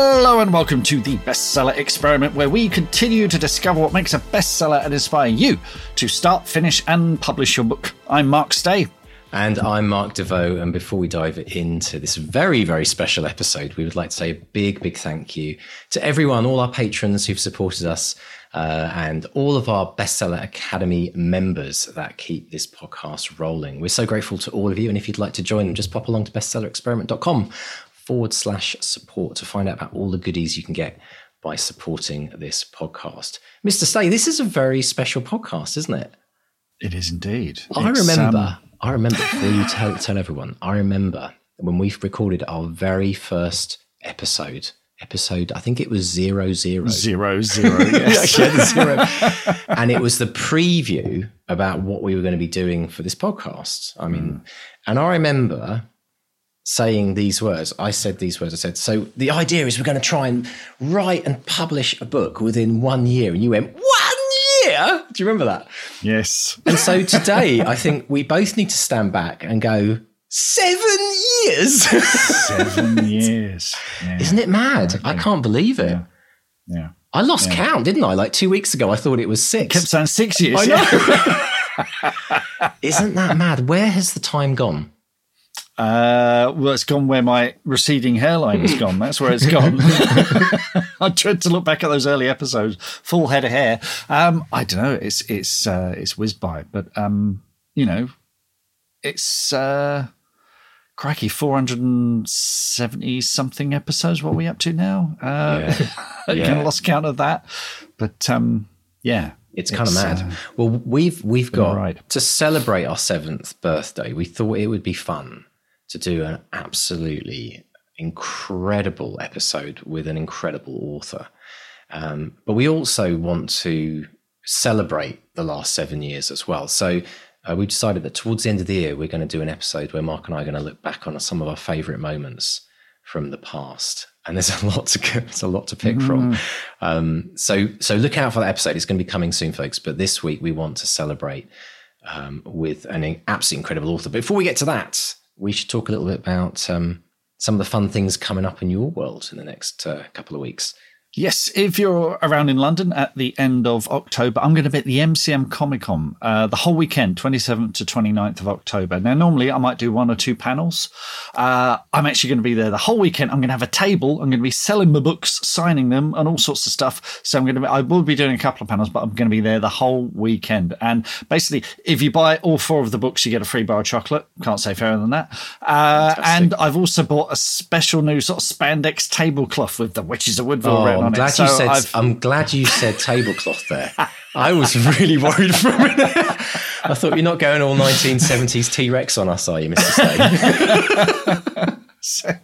Hello and welcome to the Bestseller Experiment, where we continue to discover what makes a bestseller and inspire you to start, finish, and publish your book. I'm Mark Stay. And I'm Mark Desvaux. And before we dive into this very, very special episode, we would like to say a big, big thank you to everyone, all our patrons who've supported us, uh, and all of our Bestseller Academy members that keep this podcast rolling. We're so grateful to all of you. And if you'd like to join them, just pop along to bestsellerexperiment.com forward slash support to find out about all the goodies you can get by supporting this podcast. Mr. Stay, this is a very special podcast, isn't it? It is indeed. I It's, remember, um, I remember, before you tell, tell everyone, I remember when we recorded our very first episode, episode, I think it was zero zero. zero, zero, yes. Yeah, zero. and it was the preview about what we were going to be doing for this podcast. I mean, and I remember saying these words. I said these words. I said, so the idea is we're going to try and write and publish a book within one year. And you went, one year? Do you remember that? yes. And so today, I think we both need to stand back and go, seven years? Seven years. Yeah. Isn't it mad? I can't believe it. Yeah. yeah. I lost count, didn't I? Like two weeks ago, I thought it was six. Kept saying six years. I know. Isn't that mad? Where has the time gone? Uh, well, it's gone where my receding hairline has gone. That's where it's gone. I tried to look back at those early episodes, full head of hair. Um, I don't know. It's it's uh, it's whizzed by, but um, you know, it's uh, cracky. Four hundred and seventy something episodes. What are we up to now? Uh, I Yeah. kind of lost count of that, but um, yeah, It's kind of mad. uh, well, we've we've got alright. to celebrate our seventh birthday. We thought it would be fun to do an absolutely incredible episode with an incredible author. Um, but we also want to celebrate the last seven years as well. So uh, we decided that towards the end of the year, we're going to do an episode where Mark and I are going to look back on some of our favorite moments from the past. And there's a lot to go, there's a lot to pick from. Um, so so look out for that episode. It's going to be coming soon, folks. But this week we want to celebrate um, with an absolutely incredible author. But before we get to that, we should talk a little bit about um, some of the fun things coming up in your world in the next uh, couple of weeks. Yes, if you're around in London at the end of October, I'm going to be at the MCM Comic Con uh, the whole weekend, 27th to 29th of October. Now, normally I might do one or two panels. Uh, I'm actually going to be there the whole weekend. I'm going to have a table. I'm going to be selling my books, signing them, and all sorts of stuff. So I'm going to be, I will be doing a couple of panels, but I'm going to be there the whole weekend. And basically, if you buy all four of the books, you get a free bar of chocolate. Can't say fairer than that. Uh, and I've also bought a special new sort of spandex tablecloth with the Witches of Woodville Oh, written I'm on glad it. So you said. I've- I'm glad you said tablecloth there. I was really worried for a minute. I thought you're not going all 1970s T Rex on us, are you, Mr. Stay?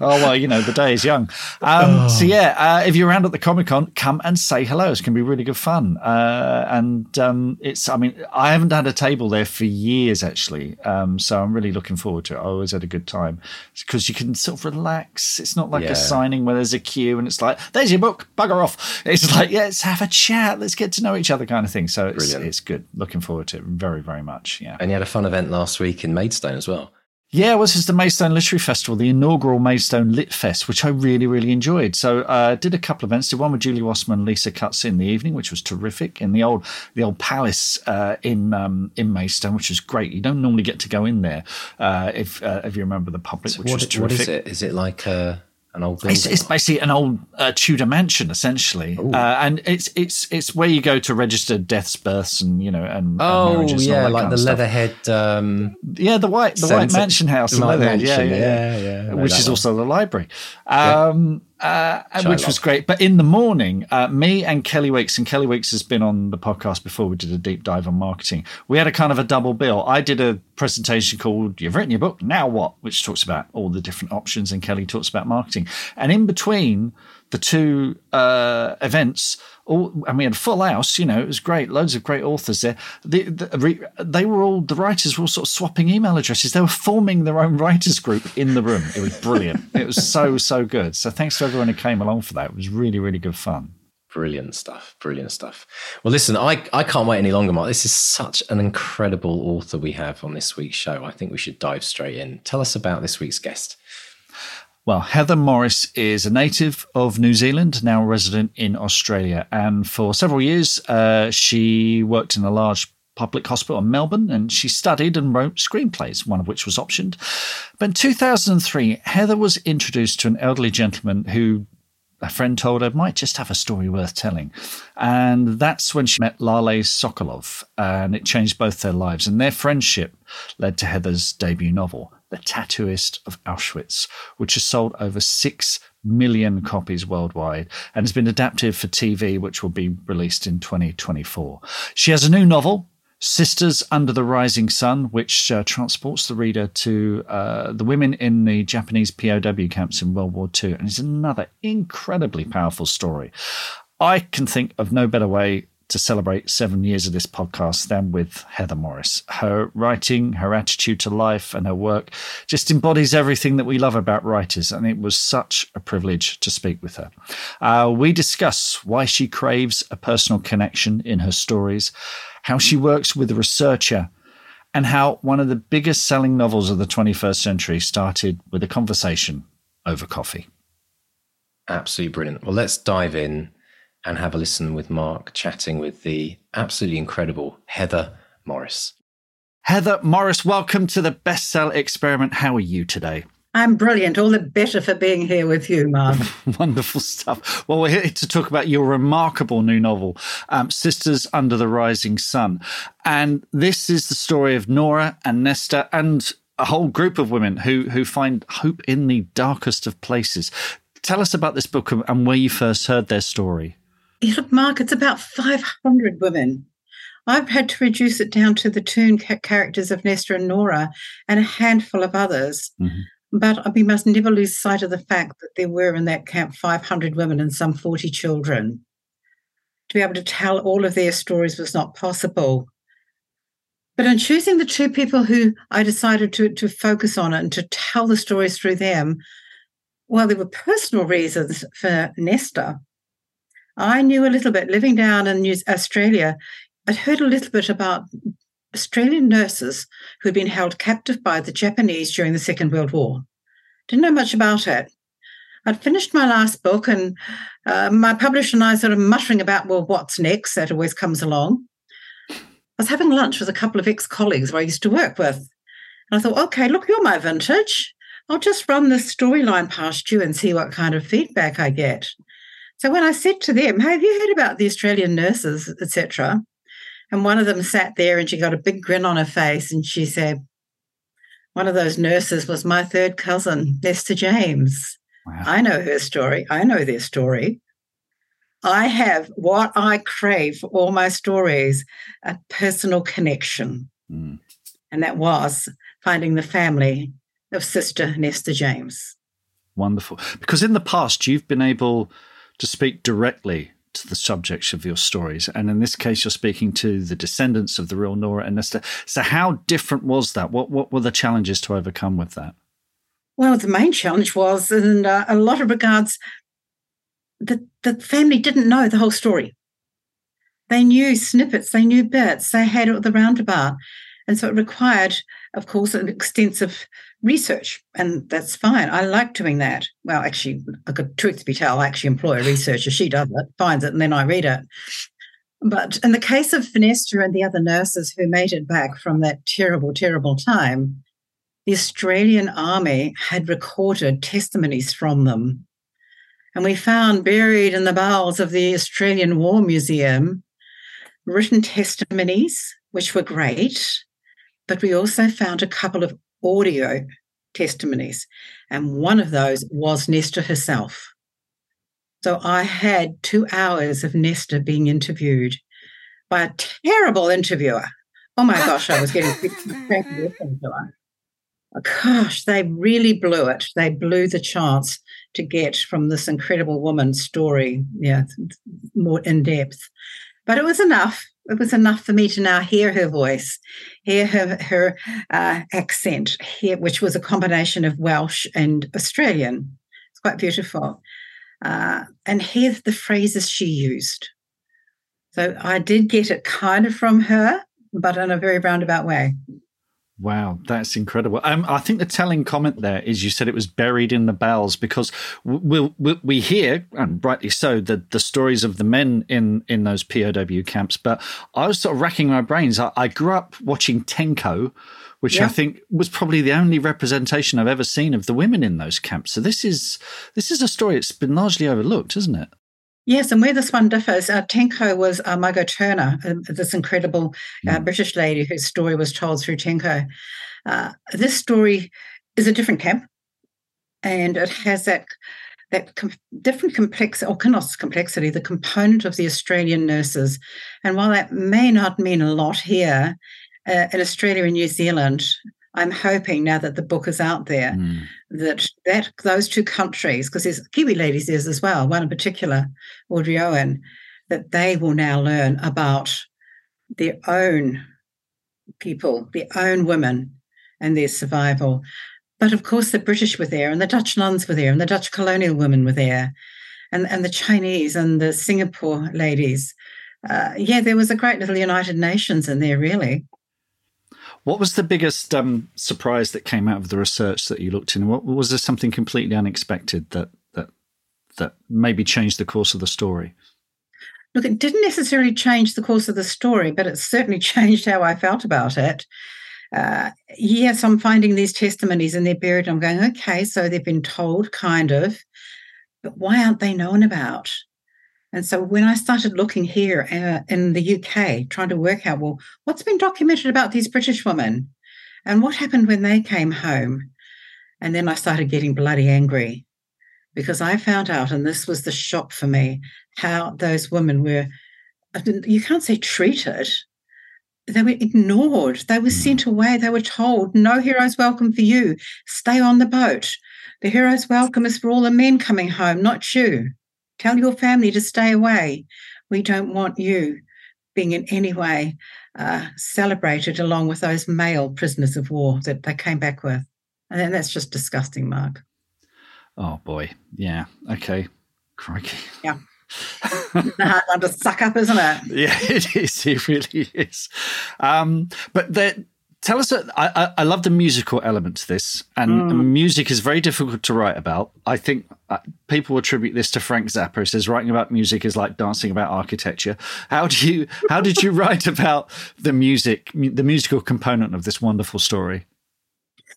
oh well, you know the day is young. Um, So yeah, uh, if you're around at the Comic Con, come and say hello. It's going to be really good fun. Uh, and um, it's, I mean, I haven't had a table there for years actually, um, so I'm really looking forward to it. I always had a good time because you can sort of relax. It's not like Yeah. a signing where there's a queue and it's like, "There's your book, bugger off." It's like, yeah, let's have a chat, let's get to know each other, kind of thing. So it's, Brilliant. it's good. Looking forward to it very, very much. Yeah. and you had a fun event last week in Maidstone as well. Yeah, well, this is the Maidstone Literary Festival, the inaugural Maidstone Lit Fest, which I really, really enjoyed. So, uh, did a couple of events. Did one with Julie Wassmer, and Lisa Cutts in the evening, which was terrific, in the old the old palace uh, in um, in Maidstone, which was great. You don't normally get to go in there uh, if uh, if you remember the public, which What, was what terrific. is it? Is it like a, an old. It's, it's basically an old uh, Tudor mansion, essentially, uh, and it's it's it's where you go to register deaths, births, and you know, and, oh and yeah, and all that like the. Leatherhead. Um, Yeah, the white the white mansion house, the Leatherhead, Mansion, yeah, yeah, yeah, yeah, know which is one. also the library, um, uh, which was great. But in the morning, uh, me and Kelly Weeks, and Kelly Weeks has been on the podcast before. We did a deep dive on marketing. We had a kind of a double bill. I did a presentation called "You've written your book, now what?" which talks about all the different options, and Kelly talks about marketing. And in between the two uh, events, all and we had a full house. You know, it was great. Loads of great authors there. The, the, they were all the writers were all sort of swapping email addresses. They were forming their own writers group in the room. It was brilliant. it was so so good. So thanks to everyone who came along for that. It was really really good fun. Brilliant stuff. Brilliant stuff. Well, listen, I, I can't wait any longer, Mark. This is such an incredible author we have on this week's show. I think we should dive straight in. Tell us about this week's guest. Well, Heather Morris is a native of New Zealand, now resident in Australia. And for several years, uh, she worked in a large public hospital in Melbourne and she studied and wrote screenplays, one of which was optioned. But in 2003, Heather was introduced to an elderly gentleman who a friend told her might just have a story worth telling. And that's when she met Lale Sokolov, and it changed both their lives. And their friendship led to Heather's debut novel, The Tattooist of Auschwitz, which has sold over 6 million copies worldwide and has been adapted for TV, which will be released in 2024. She has a new novel, Sisters Under the Rising Sun, which uh, transports the reader to uh, the women in the Japanese POW camps in World War II, and is another incredibly powerful story. I can think of no better way to celebrate seven years of this podcast than with Heather Morris. Her writing, her attitude to life, and her work just embodies everything that we love about writers, and it was such a privilege to speak with her. Uh, we discuss why she craves a personal connection in her stories, how she works with a researcher, and how one of the biggest selling novels of the 21st century started with a conversation over coffee. Absolutely brilliant. Well, let's dive in and have a listen with Mark chatting with the absolutely incredible Heather Morris. Heather Morris, welcome to the Best Bestseller Experiment. How are you today? I'm brilliant. All the better for being here with you, Mark. Wonderful stuff. Well, we're here to talk about your remarkable new novel, um, Sisters Under the Rising Sun. And this is the story of Nora and Nesta and a whole group of women who, who find hope in the darkest of places. Tell us about this book and where you first heard their story. Look, Mark, it's about 500 women. I've had to reduce it down to the two characters of Nesta and Nora and a handful of others. Mhm. But we must never lose sight of the fact that there were in that camp 500 women and some 40 children. To be able to tell all of their stories was not possible. But in choosing the two people who I decided to, to focus on and to tell the stories through them, well, there were personal reasons for Nesta. I knew a little bit living down in New Australia. I'd heard a little bit about Australian nurses who'd been held captive by the Japanese during the Second World War. Didn't know much about it. I'd finished my last book, and uh, my publisher and I sort of muttering about, well, what's next? That always comes along. I was having lunch with a couple of ex colleagues I used to work with. And I thought, okay, look, you're my vintage. I'll just run this storyline past you and see what kind of feedback I get. So when I said to them, hey, have you heard about the Australian nurses, etc.? And one of them sat there and she got a big grin on her face and she said, one of those nurses was my third cousin, Nesta James. Wow. I know her story. I know their story. I have what I crave for all my stories a personal connection. Mm. And that was finding the family of Sister Nesta James. Wonderful. Because in the past, you've been able to speak directly to the subjects of your stories. And in this case, you're speaking to the descendants of the real Nora and Nesta. So, how different was that? What, what were the challenges to overcome with that? Well, the main challenge was, in uh, a lot of regards, the, the family didn't know the whole story. They knew snippets, they knew bits, they had the roundabout. And so it required, of course, an extensive research. And that's fine. I like doing that. Well, actually, a good truth be told, I actually employ a researcher. She does it, finds it, and then I read it. But in the case of Finestra and the other nurses who made it back from that terrible, terrible time, the Australian Army had recorded testimonies from them And we found buried in the bowels of the Australian War Museum written testimonies, which were great, but we also found a couple of audio testimonies. And one of those was Nesta herself. So I had two hours of Nesta being interviewed by a terrible interviewer. Oh my gosh, I was getting. Oh Gosh, they really blew it. They blew the chance to get from this incredible woman's story, yeah, more in depth. But it was enough. It was enough for me to now hear her voice, hear her her uh, accent, hear, which was a combination of Welsh and Australian. It's quite beautiful, uh, and hear the phrases she used. So I did get it kind of from her, but in a very roundabout way. Wow, that's incredible. Um, I think the telling comment there is you said it was buried in the bells because we, we, we hear, and rightly so, the, the stories of the men in, in those POW camps. But I was sort of racking my brains. I, I grew up watching Tenko, which yeah. I think was probably the only representation I've ever seen of the women in those camps. So this is this is a story that's been largely overlooked, isn't it? Yes, and where this one differs, uh, Tenko was uh, Margot Turner, uh, this incredible uh, mm. British lady whose story was told through Tenko. Uh, this story is a different camp, and it has that that com- different complex or not complexity, the component of the Australian nurses. And while that may not mean a lot here uh, in Australia and New Zealand, I'm hoping now that the book is out there mm. that that those two countries, because there's Kiwi ladies there as well, one in particular, Audrey Owen, that they will now learn about their own people, their own women, and their survival. But of course, the British were there, and the Dutch nuns were there, and the Dutch colonial women were there, and, and the Chinese and the Singapore ladies. Uh, yeah, there was a great little United Nations in there, really. What was the biggest um, surprise that came out of the research that you looked in? What, was there something completely unexpected that that that maybe changed the course of the story? Look, it didn't necessarily change the course of the story, but it certainly changed how I felt about it. Uh, yes, I'm finding these testimonies and they're buried. I'm going, okay, so they've been told, kind of, but why aren't they known about? And so when I started looking here uh, in the UK, trying to work out, well, what's been documented about these British women and what happened when they came home? And then I started getting bloody angry because I found out, and this was the shock for me, how those women were, you can't say treated, they were ignored. They were sent hmm. away. They were told, no heroes welcome for you. Stay on the boat. The heroes welcome is for all the men coming home, not you. Tell your family to stay away. We don't want you being in any way uh, celebrated along with those male prisoners of war that they came back with. And then that's just disgusting, Mark. Oh boy. Yeah. Okay. Crikey. Yeah. hard one to suck up, isn't it? Yeah, it is. It really is. Um, but there, tell us. I, I love the musical element to this, and mm. music is very difficult to write about. I think uh, people attribute this to Frank Zappa. He says writing about music is like dancing about architecture. How do you? How did you write about the music, the musical component of this wonderful story?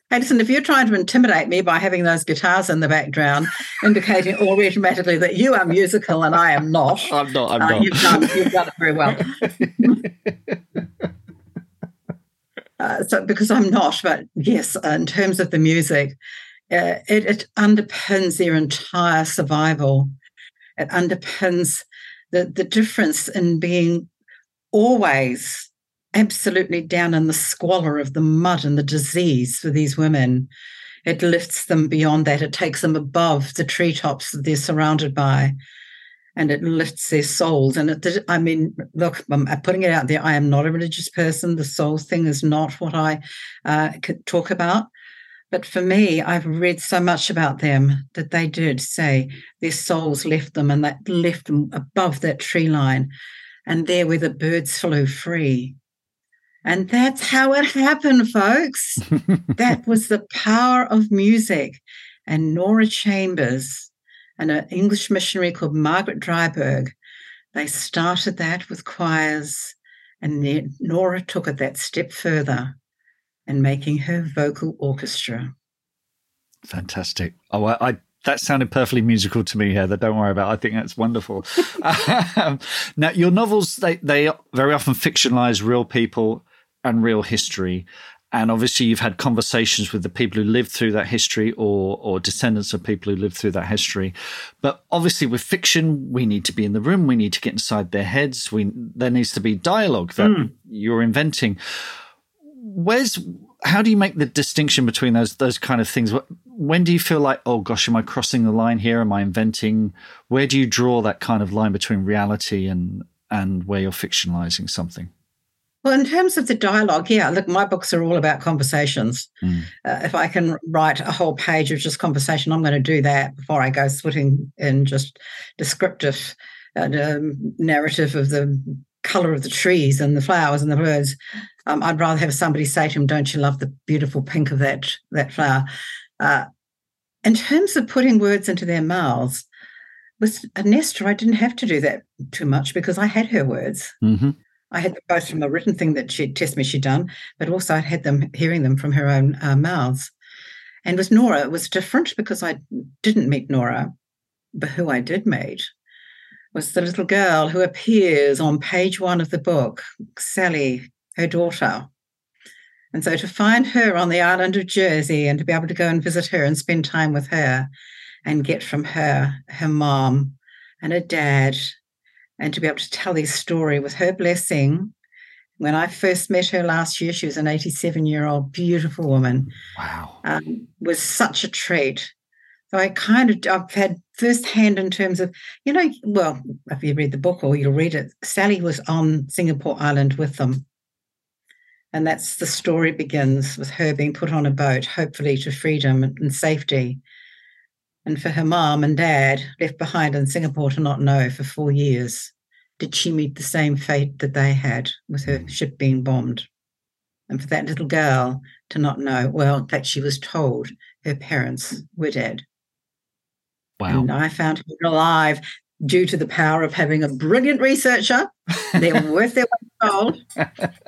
Hey, listen, if you're trying to intimidate me by having those guitars in the background, indicating automatically that you are musical and I am not, I'm not. I'm uh, not. You've done, you've done it very well. Uh, so because I'm not, but yes, in terms of the music, uh, it, it, underpins their entire survival. It underpins the, the difference in being always absolutely down in the squalor of the mud and the disease for these women. It lifts them beyond that. It takes them above the treetops that they're surrounded by and it lifts their souls. And it, I mean, look, I'm putting it out there. I am not a religious person. The soul thing is not what I uh, could talk about. But for me, I've read so much about them that they did say their souls left them and that left them above that tree line and there where the birds flew free. And that's how it happened, folks. that was the power of music. And Nora Chambers, and an English missionary called Margaret Dryburgh. They started that with choirs, and then Nora took it that step further in making her vocal orchestra. Fantastic. Oh, I, I that sounded perfectly musical to me, Heather. Don't worry about. it. I think that's wonderful. um, now, your novels they they very often fictionalize real people and real history, and obviously you've had conversations with the people who lived through that history or or descendants of people who lived through that history. But obviously, with fiction, we need to be in the room. We need to get inside their heads. We there needs to be dialogue that mm. you're inventing. Where's how do you make the distinction between those those kind of things? When do you feel like, oh gosh, am I crossing the line here? Am I inventing? Where do you draw that kind of line between reality and and where you're fictionalizing something? Well, in terms of the dialogue, yeah, look, my books are all about conversations. Mm. Uh, if I can write a whole page of just conversation, I'm going to do that before I go splitting in just descriptive uh, narrative of the color of the trees and the flowers and the birds. Um, I'd rather have somebody say to him, "Don't you love the beautiful pink of that that flower?" Uh, in terms of putting words into their mouths, with Nesta, I didn't have to do that too much because I had her words. Mm-hmm. I had them both from a written thing that she'd test me she'd done, but also I'd had them hearing them from her own uh, mouths. And with Nora, it was different because I didn't meet Nora, but who I did meet was the little girl who appears on page one of the book, Sally, her daughter. And so to find her on the island of Jersey and to be able to go and visit her and spend time with her and get from her her mom and her dad and to be able to tell this story with her blessing. When I first met her last year, she was an 87 year old beautiful woman. Wow. Um, was such a treat. So I kind of, I've had firsthand in terms of, you know, well, if you read the book or you'll read it, Sally was on Singapore Island with them. And that's the story begins with her being put on a boat, hopefully to freedom and safety. And for her mom and dad left behind in Singapore to not know for four years, did she meet the same fate that they had with her mm. ship being bombed? And for that little girl to not know, well, in fact, she was told her parents were dead. Wow. And I found her alive due to the power of having a brilliant researcher. They're worth their weight in gold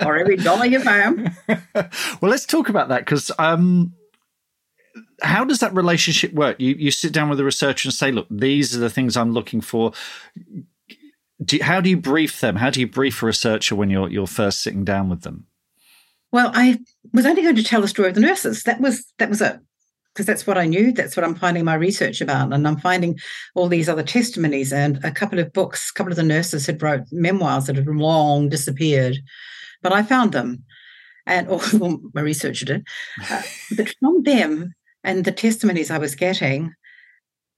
or every dollar you pay them. well, let's talk about that because um, how does that relationship work? You you sit down with a researcher and say, "Look, these are the things I'm looking for." Do you, how do you brief them? How do you brief a researcher when you're you're first sitting down with them? Well, I was only going to tell the story of the nurses. That was that was it because that's what I knew. That's what I'm finding my research about. And I'm finding all these other testimonies and a couple of books, a couple of the nurses had wrote memoirs that had long disappeared, but I found them. And or well, my researcher did. Uh, but from them and the testimonies I was getting,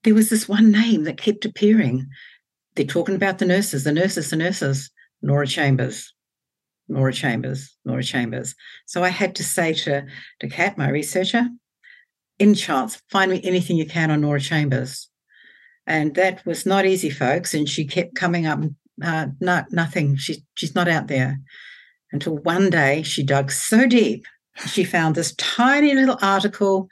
there was this one name that kept appearing. They're talking about the nurses, the nurses, the nurses, Nora Chambers. Nora Chambers, Nora Chambers. So I had to say to, to Kat, my researcher, in chance, find me anything you can on Nora Chambers. And that was not easy, folks. And she kept coming up, uh, no, nothing. She, she's not out there. Until one day she dug so deep, she found this tiny little article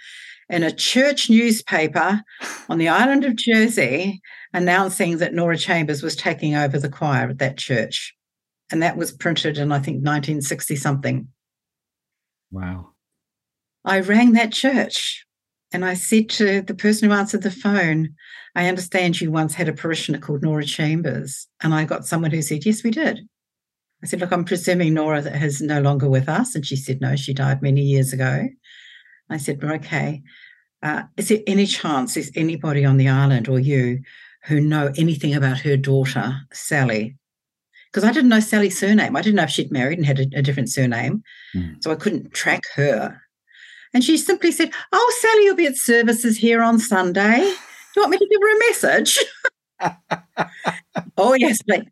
in a church newspaper on the island of Jersey announcing that Nora Chambers was taking over the choir at that church. And that was printed in, I think, 1960 something. Wow. I rang that church and I said to the person who answered the phone, I understand you once had a parishioner called Nora Chambers. And I got someone who said, Yes, we did. I said, Look, I'm presuming Nora is no longer with us. And she said, No, she died many years ago. I said, Okay. Uh, is there any chance there's anybody on the island or you who know anything about her daughter, Sally? Because I didn't know Sally's surname. I didn't know if she'd married and had a, a different surname. Mm. So I couldn't track her. And she simply said, Oh, Sally you'll be at services here on Sunday. Do you want me to give her a message? oh, yes, please.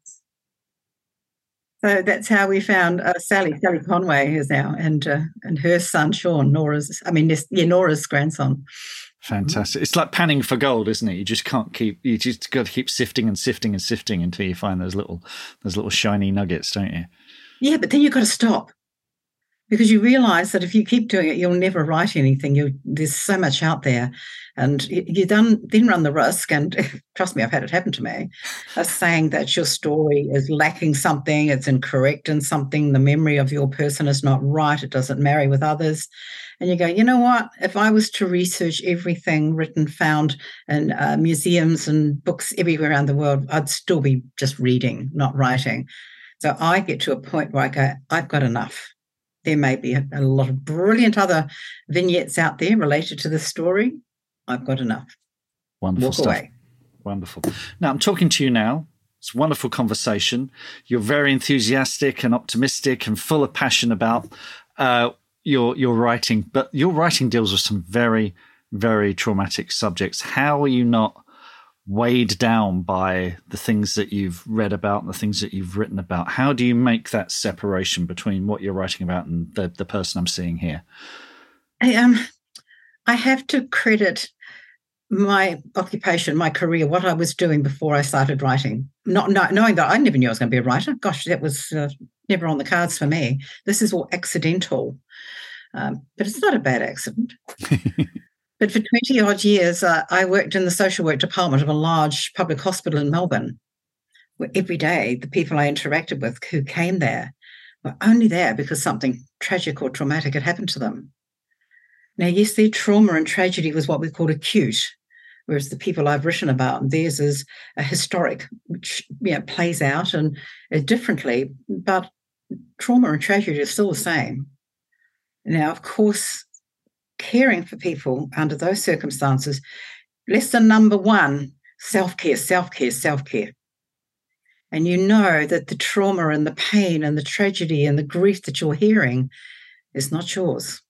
So that's how we found uh, Sally. Sally Conway is now, and uh, and her son Sean, Nora's. I mean, yeah, Nora's grandson. Fantastic! It's like panning for gold, isn't it? You just can't keep. You just got to keep sifting and sifting and sifting until you find those little those little shiny nuggets, don't you? Yeah, but then you've got to stop because you realize that if you keep doing it, you'll never write anything. You, there's so much out there. And you then, run the risk, and trust me, I've had it happen to me, of saying that your story is lacking something, it's incorrect in something, the memory of your person is not right, it doesn't marry with others. And you go, you know what? If I was to research everything written, found in uh, museums and books everywhere around the world, I'd still be just reading, not writing. So I get to a point where I go, I've got enough there may be a, a lot of brilliant other vignettes out there related to the story. I've got enough. Wonderful Walk stuff. Away. Wonderful. Now I'm talking to you now. It's a wonderful conversation. You're very enthusiastic and optimistic and full of passion about uh, your your writing, but your writing deals with some very very traumatic subjects. How are you not weighed down by the things that you've read about and the things that you've written about. How do you make that separation between what you're writing about and the, the person I'm seeing here? I, um, I have to credit my occupation, my career, what I was doing before I started writing. Not, not knowing that I never knew I was going to be a writer. Gosh, that was uh, never on the cards for me. This is all accidental, um, but it's not a bad accident. But for 20 odd years, uh, I worked in the social work department of a large public hospital in Melbourne, where every day the people I interacted with who came there were only there because something tragic or traumatic had happened to them. Now, yes, their trauma and tragedy was what we call acute, whereas the people I've written about, theirs is a historic, which you know, plays out and uh, differently, but trauma and tragedy are still the same. Now, of course, caring for people under those circumstances, lesson number one self care, self care, self care. And you know that the trauma and the pain and the tragedy and the grief that you're hearing is not yours.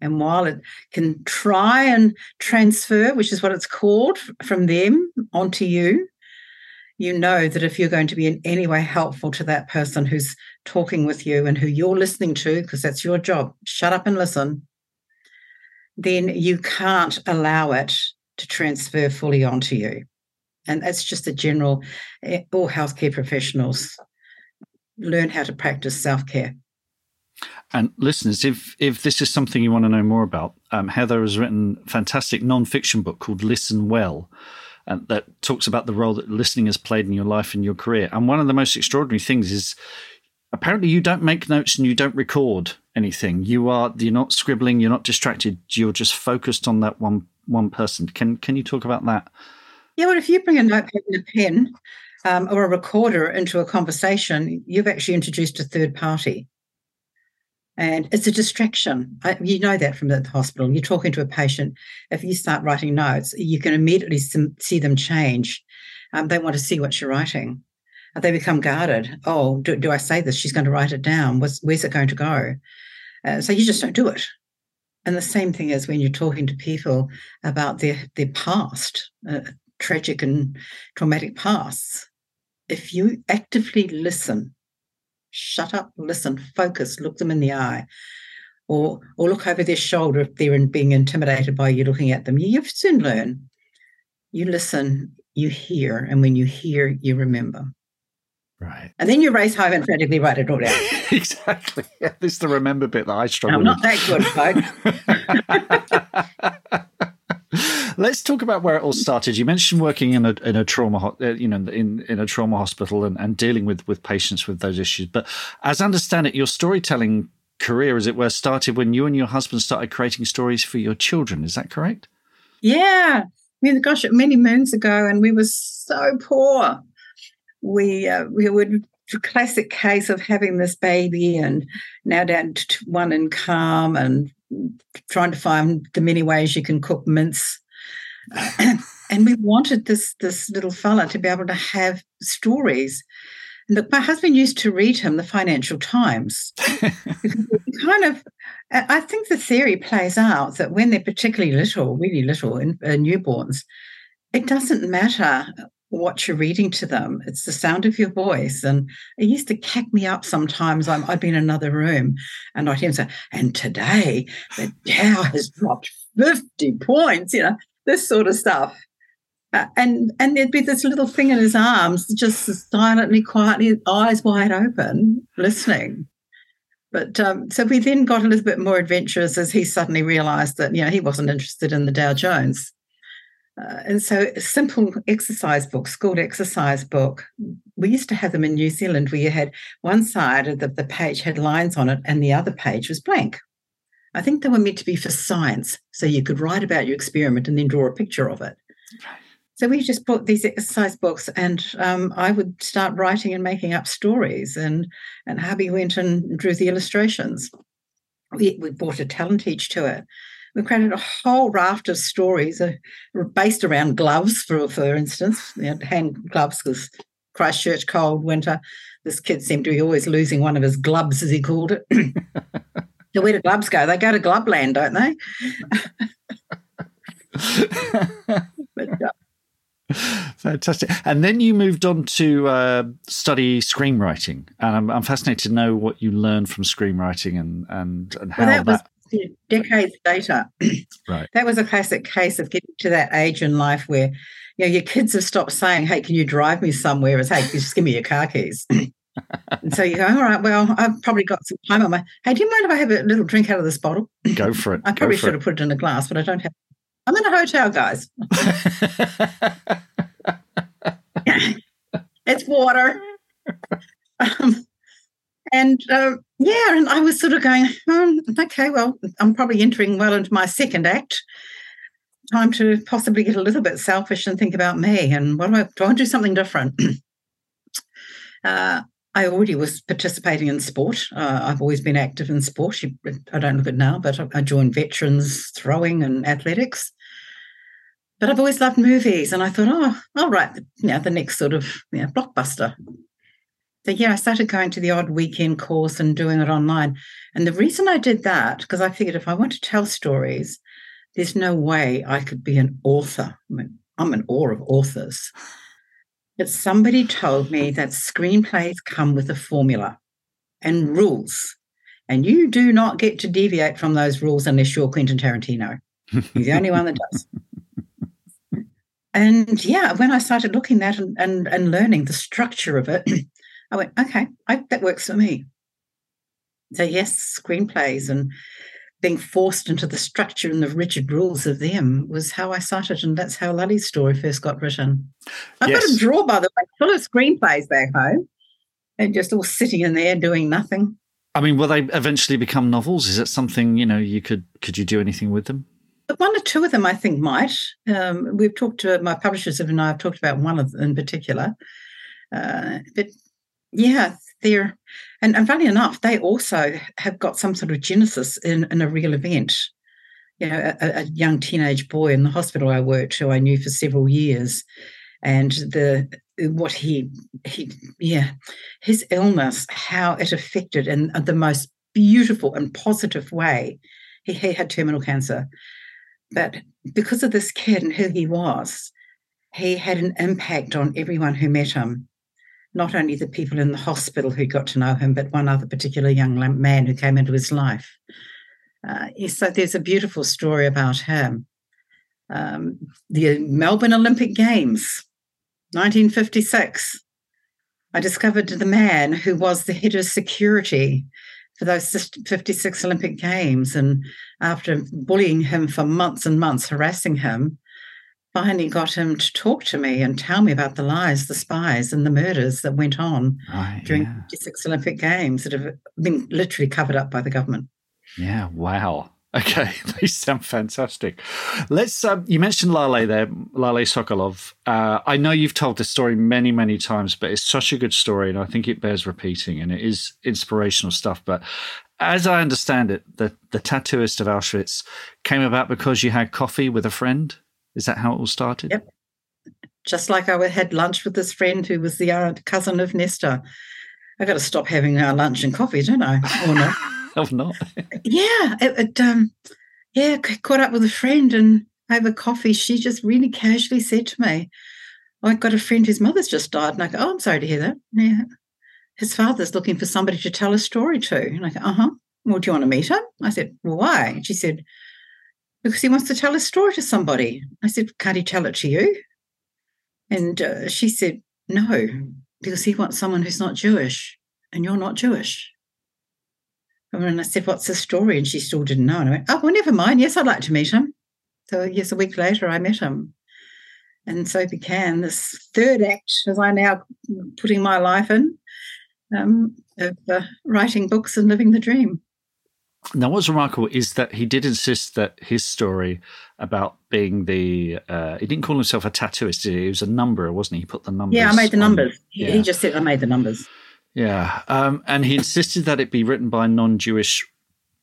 And while it can try and transfer, which is what it's called, from them onto you, you know that if you're going to be in any way helpful to that person who's talking with you and who you're listening to, because that's your job, shut up and listen, then you can't allow it to transfer fully onto you. And that's just a general, eh, all healthcare professionals learn how to practice self care. And listeners, if if this is something you want to know more about, um, Heather has written a fantastic non-fiction book called Listen Well, and that talks about the role that listening has played in your life and your career. And one of the most extraordinary things is apparently you don't make notes and you don't record anything. You are you're not scribbling, you're not distracted. You're just focused on that one one person. Can can you talk about that? Yeah, well, if you bring a notepad and a pen um, or a recorder into a conversation, you've actually introduced a third party. And it's a distraction. I, you know that from the hospital. You're talking to a patient. If you start writing notes, you can immediately see them change. Um, they want to see what you're writing they become guarded. Oh, do, do I say this? She's going to write it down. What's, where's it going to go? Uh, so you just don't do it. And the same thing is when you're talking to people about their their past, uh, tragic and traumatic pasts. If you actively listen, shut up, listen, focus, look them in the eye, or or look over their shoulder if they're in, being intimidated by you looking at them, you soon learn. You listen, you hear, and when you hear, you remember. Right. And then you race home and frantically write it all down. exactly. Yeah, this is the remember bit that I struggle with. I'm not that good, folks. Let's talk about where it all started. You mentioned working in a in a trauma, uh, you know, in in a trauma hospital and, and dealing with with patients with those issues. But as I understand it, your storytelling career, as it were, started when you and your husband started creating stories for your children. Is that correct? Yeah. I mean, gosh, many moons ago, and we were so poor we uh, we would classic case of having this baby and now down to one in calm and trying to find the many ways you can cook mince. and we wanted this this little fella to be able to have stories. And look, my husband used to read him the Financial Times. kind of, I think the theory plays out that when they're particularly little, really little, in, uh, newborns, it doesn't matter what you're reading to them. It's the sound of your voice. And it used to cack me up sometimes. i would be in another room and I'd hear him say, and today the Dow has dropped 50 points, you know, this sort of stuff. Uh, and and there'd be this little thing in his arms, just silently, quietly, eyes wide open, listening. But um, so we then got a little bit more adventurous as he suddenly realized that, you know, he wasn't interested in the Dow Jones. Uh, and so a simple exercise book, school exercise book, we used to have them in New Zealand where you had one side of the, the page had lines on it and the other page was blank. I think they were meant to be for science. So you could write about your experiment and then draw a picture of it. So we just bought these exercise books, and um, I would start writing and making up stories. And and hubby went and drew the illustrations. We, we bought a talent each to it. We created a whole raft of stories uh, based around gloves, for for instance, you know, hand gloves because Christchurch cold winter. This kid seemed to be always losing one of his gloves, as he called it. so where do gloves go? They go to glove land, don't they? but, uh, Fantastic. And then you moved on to uh, study screenwriting, and I'm, I'm, fascinated to know what you learned from screenwriting and and and how well, that, that was decades later. right. That was a classic case of getting to that age in life where you know your kids have stopped saying, "Hey, can you drive me somewhere?" As "Hey, just give me your car keys." and so you go, all right, well, I've probably got some time on my. Hey, do you mind if I have a little drink out of this bottle? Go for it. I probably should it. have put it in a glass, but I don't have I'm in a hotel, guys. it's water. Um, and uh, yeah, and I was sort of going, oh, okay, well, I'm probably entering well into my second act. Time to possibly get a little bit selfish and think about me and what do I do? I do something different. uh, I already was participating in sport. Uh, I've always been active in sport. I don't look at now, but I joined veterans throwing and athletics. But I've always loved movies, and I thought, oh, I'll write the, you know, the next sort of you know, blockbuster. So yeah, I started going to the odd weekend course and doing it online. And the reason I did that, because I figured if I want to tell stories, there's no way I could be an author. I mean, I'm in awe of authors But somebody told me that screenplays come with a formula and rules. And you do not get to deviate from those rules unless you're Quentin Tarantino. He's the only one that does. And yeah, when I started looking at and, and, and learning the structure of it, I went, okay, I, that works for me. So, yes, screenplays and being forced into the structure and the rigid rules of them was how I started, and that's how Lale's story first got written. I've yes. got a drawer, by the way, full of screenplays back home, and just all sitting in there doing nothing. I mean, will they eventually become novels? Is it something you know you could could you do anything with them? One or two of them, I think, might. Um, we've talked to my publishers and I have talked about one of them in particular. Uh, but yeah, they're and, and funny enough, they also have got some sort of genesis in, in a real event. You know, a, a young teenage boy in the hospital I worked, who I knew for several years, and the what he he yeah his illness, how it affected in the most beautiful and positive way. He, he had terminal cancer, but because of this kid and who he was, he had an impact on everyone who met him not only the people in the hospital who got to know him, but one other particular young man who came into his life. Uh, so there's a beautiful story about him. Um, the Melbourne Olympic Games, 1956. I discovered the man who was the head of security for those 56 Olympic Games. And after bullying him for months and months, harassing him, finally got him to talk to me and tell me about the lies, the spies, and the murders that went on right, during yeah. 56 Olympic Games that have been literally covered up by the government. Yeah, wow. Okay, they sound fantastic. Let's. Um, you mentioned Lale there, Lale Sokolov. Uh, I know you've told this story many, many times, but it's such a good story, and I think it bears repeating, and it is inspirational stuff. But as I understand it, the the tattooist of Auschwitz came about because you had coffee with a friend. Is that how it all started? Yep. Just like I had lunch with this friend who was the uh, cousin of Nesta. I got to stop having our lunch and coffee, don't I? Or not? not. yeah, it, it, um, yeah. Caught up with a friend and over coffee, she just really casually said to me, oh, "I got a friend whose mother's just died," and I go, "Oh, I'm sorry to hear that." Yeah, his father's looking for somebody to tell a story to, and I go, "Uh huh." Well, do you want to meet him? I said, well, why? And she said, because he wants to tell a story to somebody. I said, Can't he tell it to you? And uh, she said, No, because he wants someone who's not Jewish, and you're not Jewish. And I said, What's the story? And she still didn't know. And I went, Oh, well, never mind. Yes, I'd like to meet him. So, yes, a week later, I met him. And so began this third act, as I now putting my life in, um, of uh, writing books and living the dream. Now, what's remarkable is that he did insist that his story about being the uh, he didn't call himself a tattooist. He was a number, wasn't he? He put the numbers. Yeah, I made the numbers. He, yeah. he just said I made the numbers. Yeah, um, and he insisted that it be written by a non-Jewish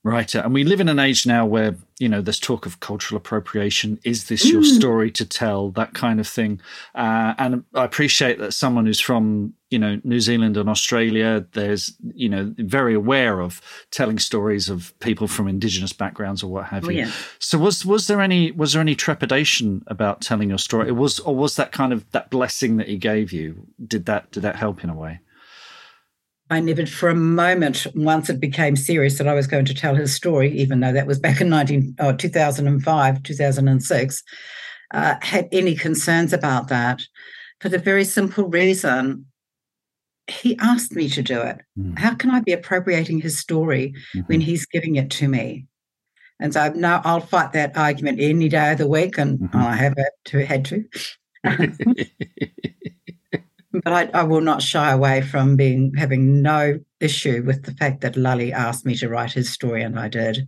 writer. And we live in an age now where you know there's talk of cultural appropriation. Is this mm. your story to tell? That kind of thing. Uh, and I appreciate that someone who's from you know New Zealand and Australia, there's you know very aware of telling stories of people from indigenous backgrounds or what have oh, you. Yeah. So was was there any was there any trepidation about telling your story? It was or was that kind of that blessing that he gave you? Did that did that help in a way? I never, for a moment, once it became serious that I was going to tell his story, even though that was back in 19, oh, 2005, 2006, uh, had any concerns about that for the very simple reason he asked me to do it. Mm. How can I be appropriating his story mm-hmm. when he's giving it to me? And so now I'll fight that argument any day of the week, and mm-hmm. I have to, had to. but I, I, will not shy away from being having no issue with the fact that Lale asked me to write his story, and I did.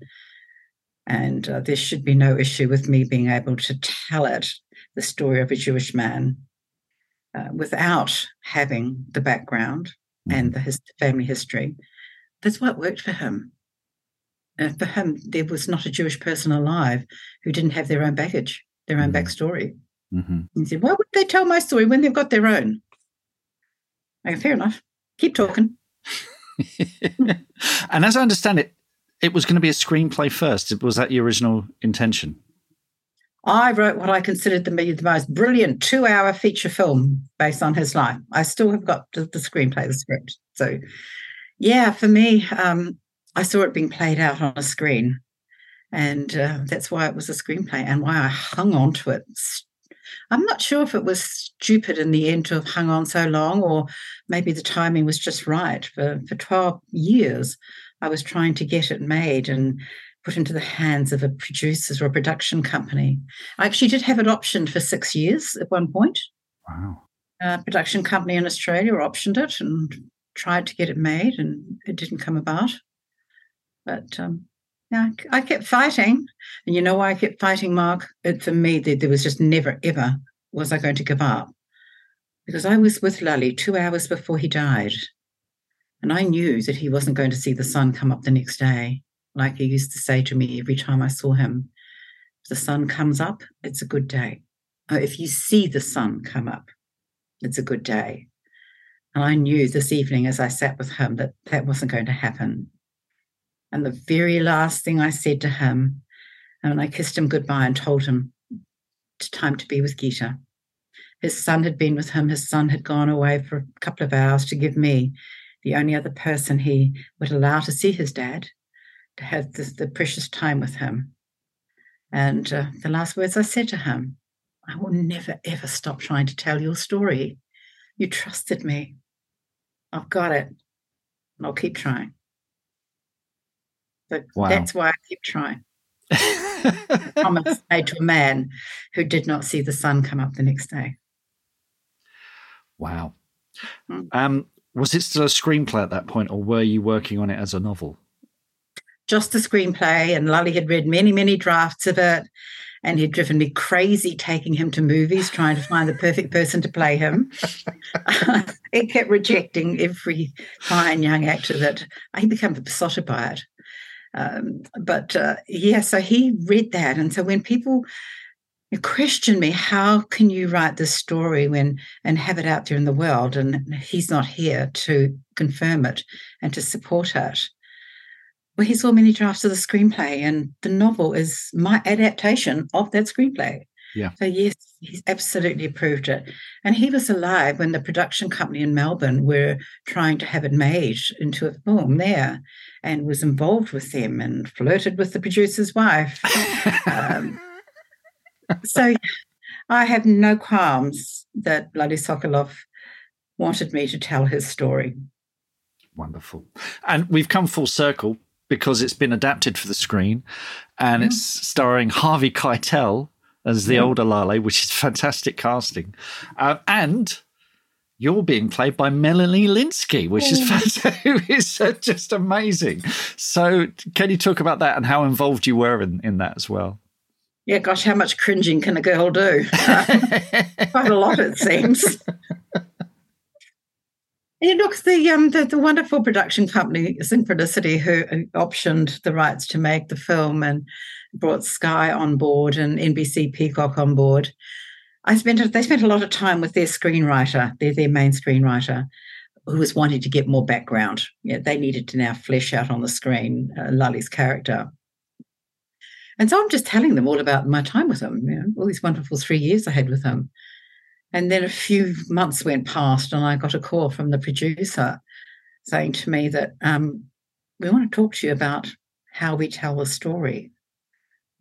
And uh, there should be no issue with me being able to tell it, the story of a Jewish man, uh, without having the background mm-hmm. and the his, family history. That's what worked for him. And for him, there was not a Jewish person alive who didn't have their own baggage, their own mm-hmm. backstory. Mm-hmm. He said, Why would they tell my story when they've got their own? Okay, fair enough. Keep talking. and as I understand it, it was going to be a screenplay first. Was that the original intention? I wrote what I considered to be the most brilliant two hour feature film based on his life. I still have got the, the screenplay, the script. So, yeah, for me, um, I saw it being played out on a screen. And uh, that's why it was a screenplay and why I hung on to it I'm not sure if it was stupid in the end to have hung on so long, or maybe the timing was just right. For, for 12 years, I was trying to get it made and put into the hands of a producer or a production company. I actually did have it optioned for six years at one point. Wow. A production company in Australia optioned it and tried to get it made, and it didn't come about. But um, yeah, I kept fighting. And you know why I kept fighting, Mark? It, for me, there, was just never, ever was I going to give up. Because I was with Lale two hours before he died. And I knew that he wasn't going to see the sun come up the next day, like he used to say to me every time I saw him. If the sun comes up, it's a good day. Or if you see the sun come up, it's a good day. And I knew this evening as I sat with him that that wasn't going to happen. And the very last thing I said to him, and I kissed him goodbye and told him it's time to be with Gita. His son had been with him. His son had gone away for a couple of hours to give me, the only other person he would allow to see his dad, to have the, the precious time with him. And uh, the last words I said to him, I will never, ever stop trying to tell your story. You trusted me. I've got it. And I'll keep trying. But wow. that's why I keep trying. promise made to a man who did not see the sun come up the next day. Wow. Mm. Um, was it still a screenplay at that point, or were you working on it as a novel? Just a screenplay, and Lale had read many, many drafts of it, and he'd driven me crazy taking him to movies, trying to find the perfect person to play him. he kept rejecting every fine young actor that he became besotted by it. Um, but uh, yeah, so he read that. And so when people question me, how can you write this story when and have it out there in the world? And he's not here to confirm it and to support it. Well, he saw many drafts of the screenplay, and the novel is my adaptation of that screenplay. Yeah. So yes, he's absolutely approved it. And he was alive when the production company in Melbourne were trying to have it made into a film there and was involved with them and flirted with the producer's wife. um, so I have no qualms that Lale Sokolov wanted me to tell his story. Wonderful. And we've come full circle because it's been adapted for the screen, and yeah. it's starring Harvey Keitel as the yeah. older Lale, which is fantastic casting, uh, and you're being played by Melanie Lynskey, which is fantastic. it's uh, just amazing. So, can you talk about that and how involved you were in, in that as well? Yeah, gosh, how much cringing can a girl do? quite a lot, it seems. Yeah, look, the, um, the, the wonderful production company Synchronicity, who optioned the rights to make the film and brought Sky on board and NBC Peacock on board, I spent they spent a lot of time with their screenwriter, their their main screenwriter, who was wanting to get more background. Yeah, they needed to now flesh out on the screen uh, character. And so I'm just telling them all about my time with him, you know, all these wonderful three years I had with him. And then a few months went past, and I got a call from the producer saying to me that um, we want to talk to you about how we tell the story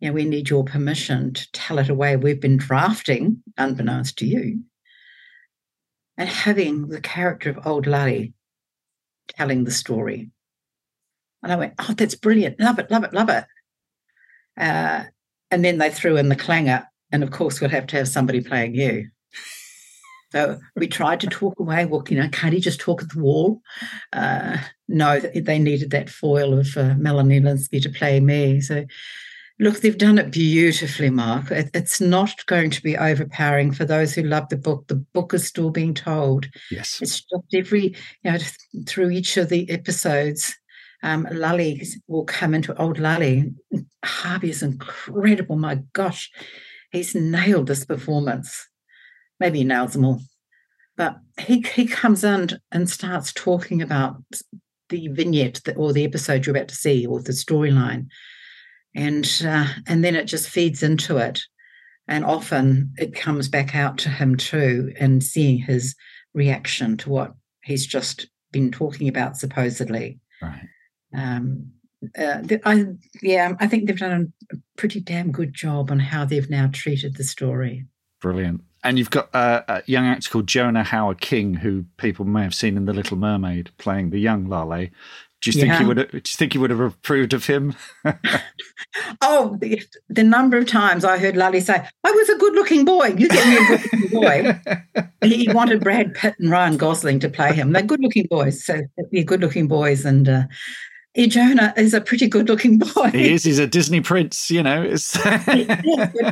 you know, we need your permission to tell it away. We've been drafting, unbeknownst to you, and having the character of old Lale telling the story. And I went, oh, that's brilliant. Love it, love it, love it. Uh, and then they threw in the clanger. And of course, we'll have to have somebody playing you. So we tried to talk away. Well, you know, can't he just talk at the wall? Uh, no, they needed that foil of uh, Melanie Lynskey to play me. So Look, they've done it beautifully, Mark. It, it's not going to be overpowering for those who love the book. The book is still being told. Yes. It's just every, you know, through each of the episodes, um, Lale will come into old Lale. Harvey is incredible. My gosh, he's nailed this performance. Maybe he nails them all. But he, he comes in and starts talking about the vignette or the episode you're about to see or the storyline and uh, and then it just feeds into it and often it comes back out to him too and seeing his reaction to what he's just been talking about supposedly right um, uh, I, yeah, I think they've done a pretty damn good job on how they've now treated the story. Brilliant. And you've got uh, a young actor called Jonah Hauer-King, who people may have seen in The Little Mermaid, playing the young Lale. Do you think yeah. you would? Do you think you would have approved of him? oh, the, the, number of times I heard Lale say, "I was a good-looking boy. You get me a good-looking boy." he wanted Brad Pitt and Ryan Gosling to play him. They're good-looking boys, so they're good-looking boys, and uh, Jonah is a pretty good-looking boy. He is. He's a Disney prince. You know.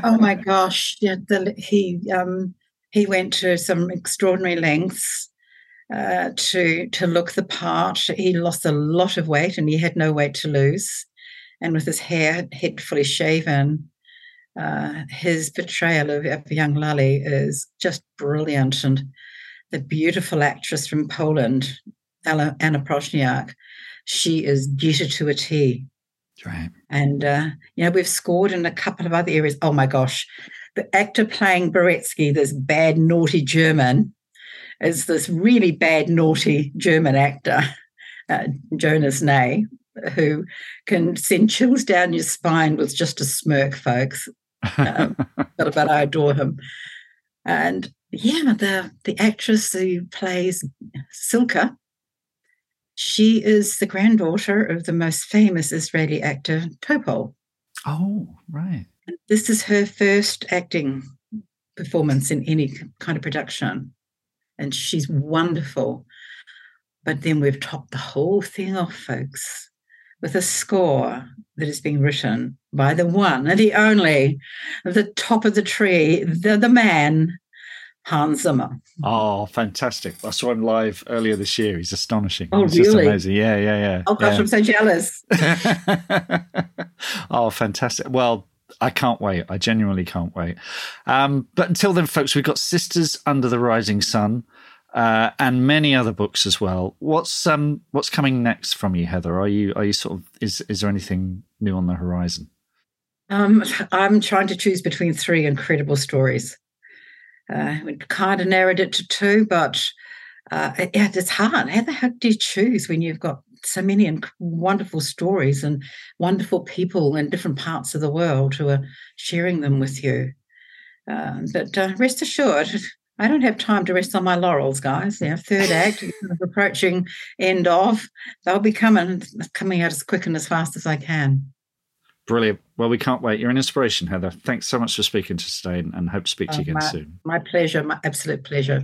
oh my gosh! Yeah, the, he um, he went to some extraordinary lengths uh, to to look the part. He lost a lot of weight, and he had no weight to lose. And with his hair head fully shaven, uh, his portrayal of, of young Lale is just brilliant. And the beautiful actress from Poland, Anna, Anna Próchniak, she is Gita to a T. Right. And uh, you know we've scored in a couple of other areas. Oh my gosh, the actor playing Baretzki, this bad naughty German, is this really bad, naughty German actor, uh, Jonas Nay, who can send chills down your spine with just a smirk, folks. Um, but, but I adore him. And yeah, the the actress who plays Cilka, she is the granddaughter of the most famous Israeli actor Topol. Oh, right. This is her first acting performance in any kind of production and she's wonderful. But then we've topped the whole thing off, folks, with a score that is being written by the one and the only, the top of the tree, the, the man, Hans Zimmer. Oh, fantastic. I saw him live earlier this year. He's astonishing. Oh, it's really? amazing. Yeah, yeah, yeah. Oh, gosh, yeah. I'm so jealous. oh, fantastic. Well, I can't wait. I genuinely can't wait. Um, but until then, folks, we've got Sisters Under the Rising Sun. Uh, and many other books as well. What's um what's coming next from you, Heather? Are you are you sort of is is there anything new on the horizon? Um, I'm trying to choose between three incredible stories. Uh, we kind of narrowed it to two, but uh, yeah, it's hard. How the heck do you choose when you've got so many and wonderful stories and wonderful people in different parts of the world who are sharing them with you. Uh, but uh, rest assured, I don't have time to rest on my laurels, guys. Yeah, third act approaching end of. They'll be coming coming out as quick and as fast as I can. Brilliant. Well, we can't wait. You're an inspiration, Heather. Thanks so much for speaking to us today, and, hope to speak to you oh, again my, soon. My pleasure. My absolute pleasure.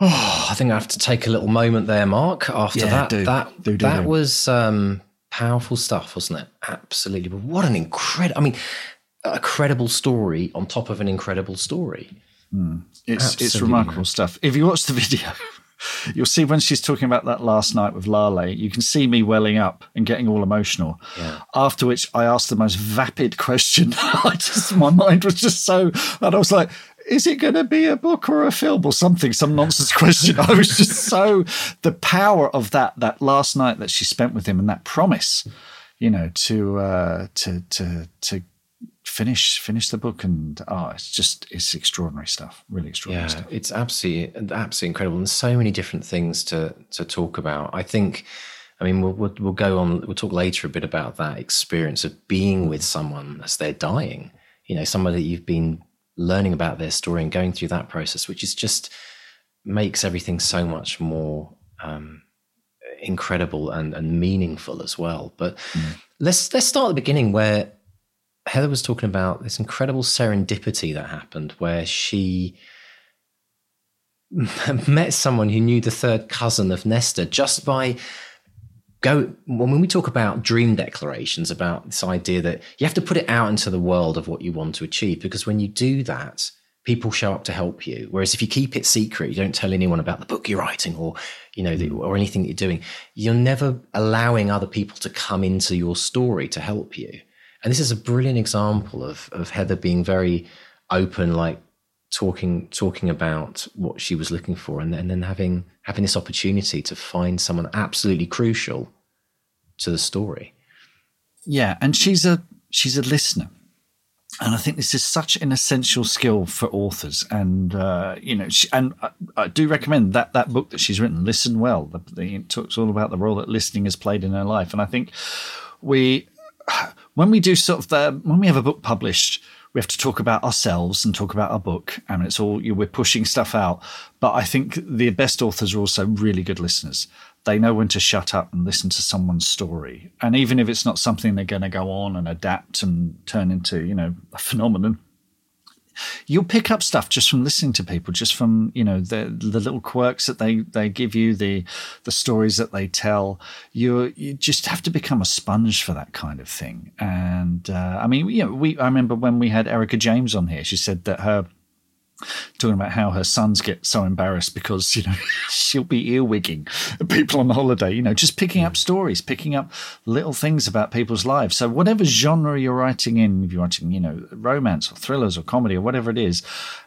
Oh, I think I have to take a little moment there, Mark. After yeah, that, do. that do, do, that was um, powerful stuff, wasn't it? Absolutely. But what an incredible! I mean, a credible story on top of an incredible story. Mm. It's Absolutely. it's remarkable stuff. If you watch the video, you'll see when she's talking about that last night with Lale, you can see me welling up and getting all emotional. Yeah. After which I asked the most vapid question. I just my mind was just so and I was like, is it going to be a book or a film or something? Some nonsense question. I was just so the power of that that last night that she spent with him and that promise, you know, to uh, to to to finish finish the book and oh it's just it's extraordinary stuff really extraordinary yeah, stuff it's absolutely absolutely incredible and so many different things to to talk about i think i mean we'll, we'll, we'll go on we'll talk later a bit about that experience of being with someone as they're dying you know somebody that you've been learning about their story and going through that process which is just makes everything so much more um, incredible and, and meaningful as well but mm. let's let's start at the beginning where Heather was talking about this incredible serendipity that happened where she met someone who knew the third cousin of Nesta just by go when we talk about dream declarations about this idea that you have to put it out into the world of what you want to achieve because when you do that people show up to help you. Whereas if you keep it secret you don't tell anyone about the book you're writing or you know the, mm. or anything that you're doing you're never allowing other people to come into your story to help you. And this is a brilliant example of of Heather being very open, like talking talking about what she was looking for, and then, and then having having this opportunity to find someone absolutely crucial to the story. Yeah, and she's a she's a listener. And I think this is such an essential skill for authors, and uh, you know, she, and I, I, do recommend that that book that she's written, "Listen Well." The, the, it talks all about the role that listening has played in her life, and I think we when we do sort of the when we have a book published, we have to talk about ourselves and talk about our book. I mean, it's all you know, we're pushing stuff out. But I think the best authors are also really good listeners. They know when to shut up and listen to someone's story, and even if it's not something they're going to go on and adapt and turn into, you know, a phenomenon, you'll pick up stuff just from listening to people, just from you know the the little quirks that they they give you, the the stories that they tell. You you just have to become a sponge for that kind of thing. And uh, I mean, you know, we I remember when we had Erica James on here, she said that her talking about how her sons get so embarrassed because you know she'll be earwigging people on holiday you know just picking up stories picking up little things about people's lives. So whatever genre you're writing in if you're writing you know romance or thrillers or comedy or whatever it is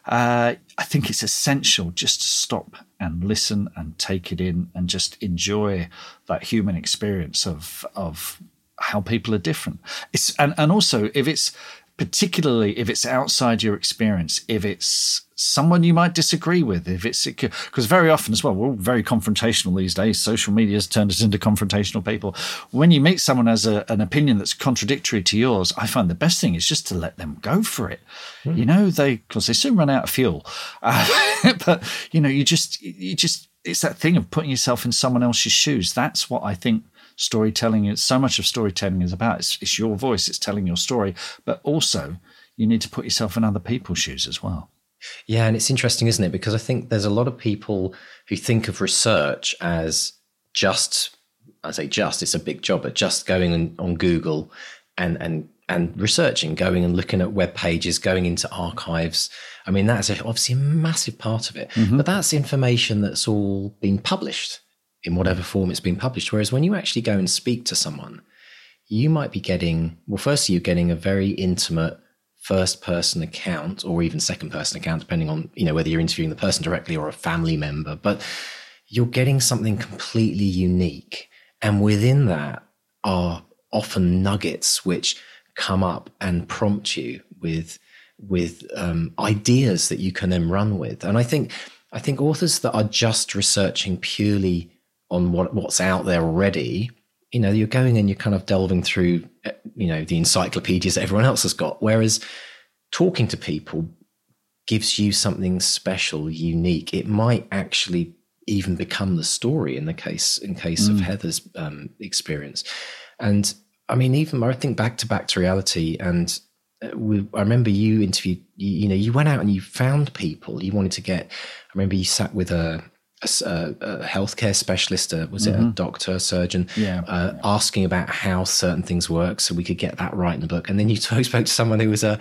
uh, i think it's essential just to stop and listen and take it in and just enjoy that human experience of of how people are different. It's and and also if it's particularly if it's outside your experience, if it's someone you might disagree with, if it's because very often as well, we're all very confrontational these days. Social media has turned us into confrontational people. When you meet someone has a, an opinion that's contradictory to yours, I find the best thing is just to let them go for it. Mm. You know, they because they soon run out of fuel, uh, but you know, you just you just it's that thing of putting yourself in someone else's shoes. That's what I think storytelling is so much of storytelling is about. It's, it's your voice, it's telling your story, but also you need to put yourself in other people's shoes as well. Yeah, and it's interesting, isn't it? Because I think there's a lot of people who think of research as just, I say just, it's a big job, but just going on, Google and and and researching, going and looking at web pages, going into archives. I mean, that's obviously a massive part of it. Mm-hmm. But that's information that's all been published in whatever form it's been published. Whereas when you actually go and speak to someone, you might be getting, well, firstly, you're getting a very intimate first person account or even second person account, depending on, you know, whether you're interviewing the person directly or a family member, but you're getting something completely unique. And within that are often nuggets which come up and prompt you with with um, ideas that you can then run with. And I think I think authors that are just researching purely on what what's out there already, you know, you're going and you're kind of delving through, you know, the encyclopedias that everyone else has got. Whereas talking to people, gives you something special, unique. It might actually even become the story in the case in case mm. of Heather's um, experience. And I mean, even I think back to back to reality, and uh, we, I remember you interviewed. You, you, know, you went out and you found people you wanted to get. I remember you sat with a. A, a healthcare specialist, uh, was mm-hmm. it a mm-hmm. doctor, a surgeon, yeah. Uh, asking about how certain things work, so we could get that right in the book. And then you spoke to someone who was a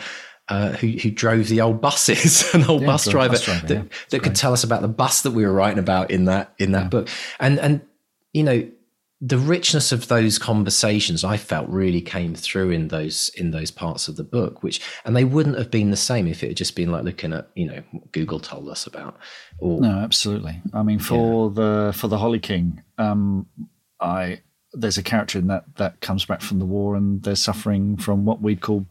uh, who, who drove the old buses, an old yeah, bus driver, bus driver that, yeah. that could tell us about the bus that we were writing about in that in that yeah. book. And and you know the richness of those conversations I felt really came through in those in those parts of the book, which and they wouldn't have been the same if it had just been like looking at you know Google told us about. Or, no, absolutely. I mean, for the for the Holly King, um, I there's a character in that that comes back from the war and they're suffering from what we'd call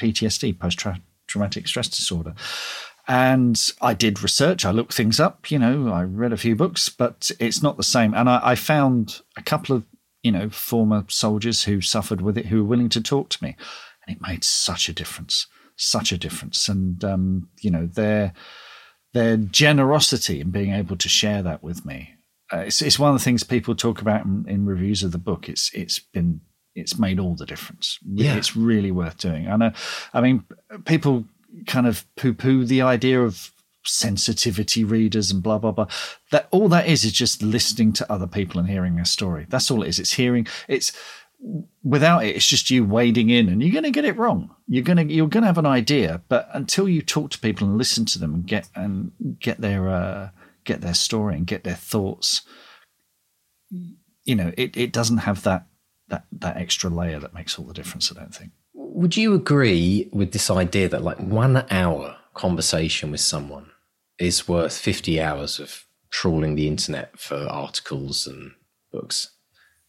PTSD, post traumatic stress disorder. And I did research, I looked things up, you know, I read a few books, but it's not the same. And I, I found a couple of, you know, former soldiers who suffered with it who were willing to talk to me. And it made such a difference, such a difference. And, um, you know, their, their generosity in being able to share that with me. Uh, it's, it's one of the things people talk about in, in reviews of the book. It's it's been it's made all the difference. Yeah. It's really worth doing. I know. I mean, people kind of poo-poo the idea of sensitivity readers and blah blah blah. That all that is is just listening to other people and hearing their story. That's all it is. It's hearing. It's without it, it's just you wading in, and you're going to get it wrong. You're going to you're going to have an idea, but until you talk to people and listen to them and get and get their uh, get their story and get their thoughts, you know, it, it doesn't have that that that extra layer that makes all the difference. I don't think. Would you agree with this idea that like one hour conversation with someone is worth fifty hours of trawling the internet for articles and books?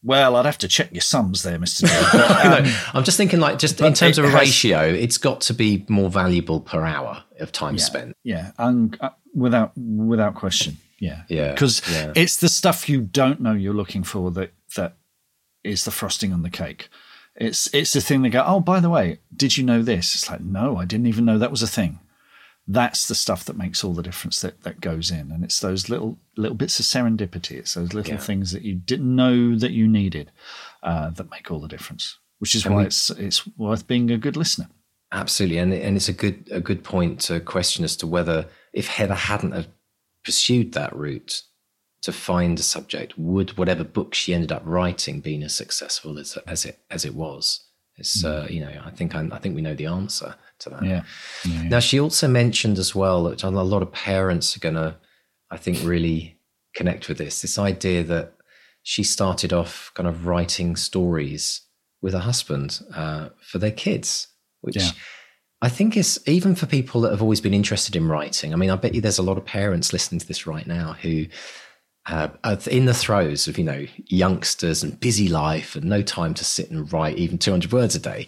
Well, I'd have to check your sums there, Mister. um, I'm just thinking, like, just in terms of a has, ratio, it's got to be more valuable per hour of time yeah, spent. Yeah, and uh, without without question, yeah, yeah, because yeah. it's the stuff you don't know you're looking for that that is the frosting on the cake. It's it's the thing they go, oh, by the way, did you know this? It's like, no, I didn't even know that was a thing. That's the stuff that makes all the difference that, that goes in. And it's those little little bits of serendipity. It's those little yeah. things that you didn't know that you needed uh, that make all the difference. Which is and why we, it's it's worth being a good listener. Absolutely, and and it's a good a good point to question as to whether if Heather hadn't pursued that route, to find a subject, would whatever book she ended up writing been as successful as, as it as it was? It's uh, mm. you know I think I, I, think we know the answer to that. Yeah. yeah. Now she also mentioned as well that a lot of parents are going to I think really connect with this this idea that she started off kind of writing stories with her husband uh, for their kids, which. Yeah. I think is even for people that have always been interested in writing. I mean, I bet you there's a lot of parents listening to this right now who uh, in the throes of you know youngsters and busy life and no time to sit and write even 200 words a day.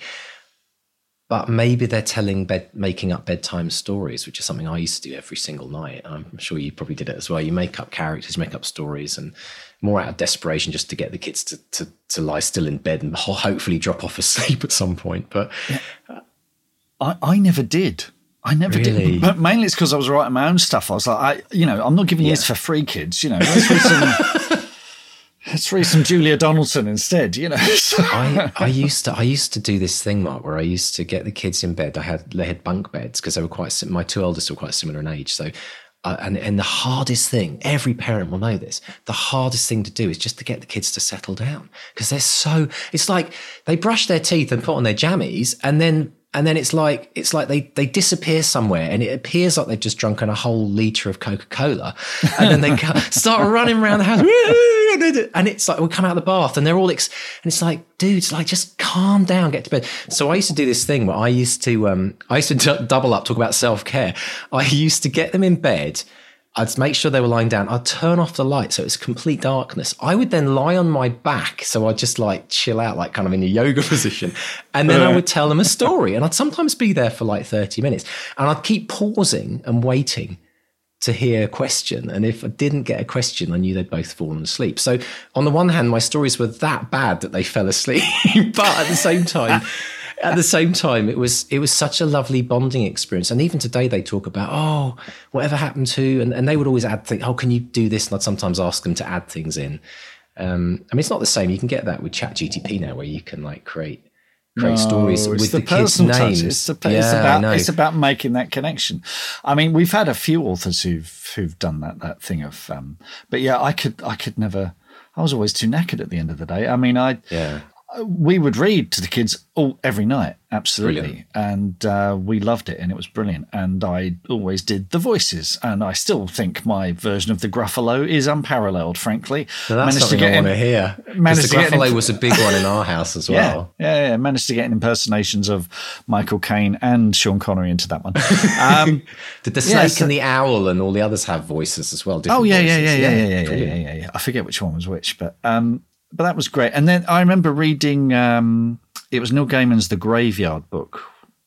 But maybe they're telling bed making up bedtime stories which is something i used to do every single night. I'm sure you probably did it as well. You make up characters make up stories and more out of desperation just to get the kids to, to, to lie still in bed and hopefully drop off asleep at some point. But yeah. I, I never did I never really? did, but mainly it's because I was writing my own stuff. I was like, I, you know, I'm not giving yeah. you this for free, kids. You know, let's read some, let's read some Julia Donaldson instead. You know, I, I used to, I used to do this thing, Mark, where I used to get the kids in bed. I had they had bunk beds because they were quite. My two eldest were quite similar in age, so. Uh, and and the hardest thing, every parent will know this. The hardest thing to do is just to get the kids to settle down because they're so. It's like they brush their teeth and put on their jammies, and then and then it's like it's like they they disappear somewhere and it appears like they've just drunken a whole liter of coca-cola. And then they start running around the house. And it's like we come out of the bath and they're all ex- and it's like dudes like just calm down get to bed. So i used to do this thing where i used to um i used to d- double up talk about self-care. I used to get them in bed I'd make sure they were lying down. I'd turn off the light so it's complete darkness. I would then lie on my back. So I'd just like chill out, like kind of in a yoga position. And then I would tell them a story. And I'd sometimes be there for like 30 minutes. And I'd keep pausing and waiting to hear a question. And if I didn't get a question, I knew they'd both fallen asleep. So on the one hand, my stories were that bad that they fell asleep. but at the same time, at the same time, it was it was such a lovely bonding experience. And even today, they talk about oh, whatever happened to, and, and they would always add things. Oh, can you do this? And I'd sometimes ask them to add things in. Um, I mean, it's not the same. You can get that with Chat GTP now, where you can like create create no, stories with the, the kids' names. It's, the, yeah, it's about it's about making that connection. I mean, we've had a few authors who've who've done that that thing of, um, but yeah, I could I could never. I was always too knackered at the end of the day. I mean, I yeah we would read to the kids all every night, absolutely, brilliant. and uh, we loved it, and it was brilliant. And I always did the voices, and I still think my version of the Gruffalo is unparalleled. Frankly, that's managed something to get I want to hear. Managed the Gruffalo imp- was a big one in our house as well. Yeah, yeah, yeah, managed to get impersonations of Michael Caine and Sean Connery into that one. Um, did the snake yeah, so, and the owl and all the others have voices as well? Oh yeah, yeah, yeah, yeah, yeah, yeah, yeah, yeah, yeah, I forget which one was which, but. Um, but that was great. And then I remember reading um, it was Neil Gaiman's The Graveyard book,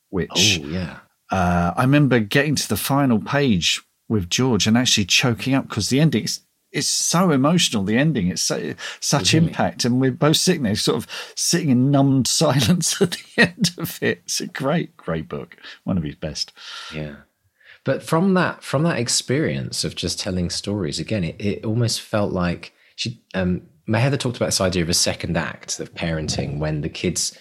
which oh yeah, uh, I remember getting to the final page with George and actually choking up because the ending is it's so emotional. The ending, it's so, such really? impact, and we're both sitting there, sort of sitting in numbed silence at the end of it. It's a great, great book, one of his best. Yeah. But from that, from that experience of just telling stories, again, it, it almost felt like she, um, Heather talked about this idea of a second act of parenting when the kids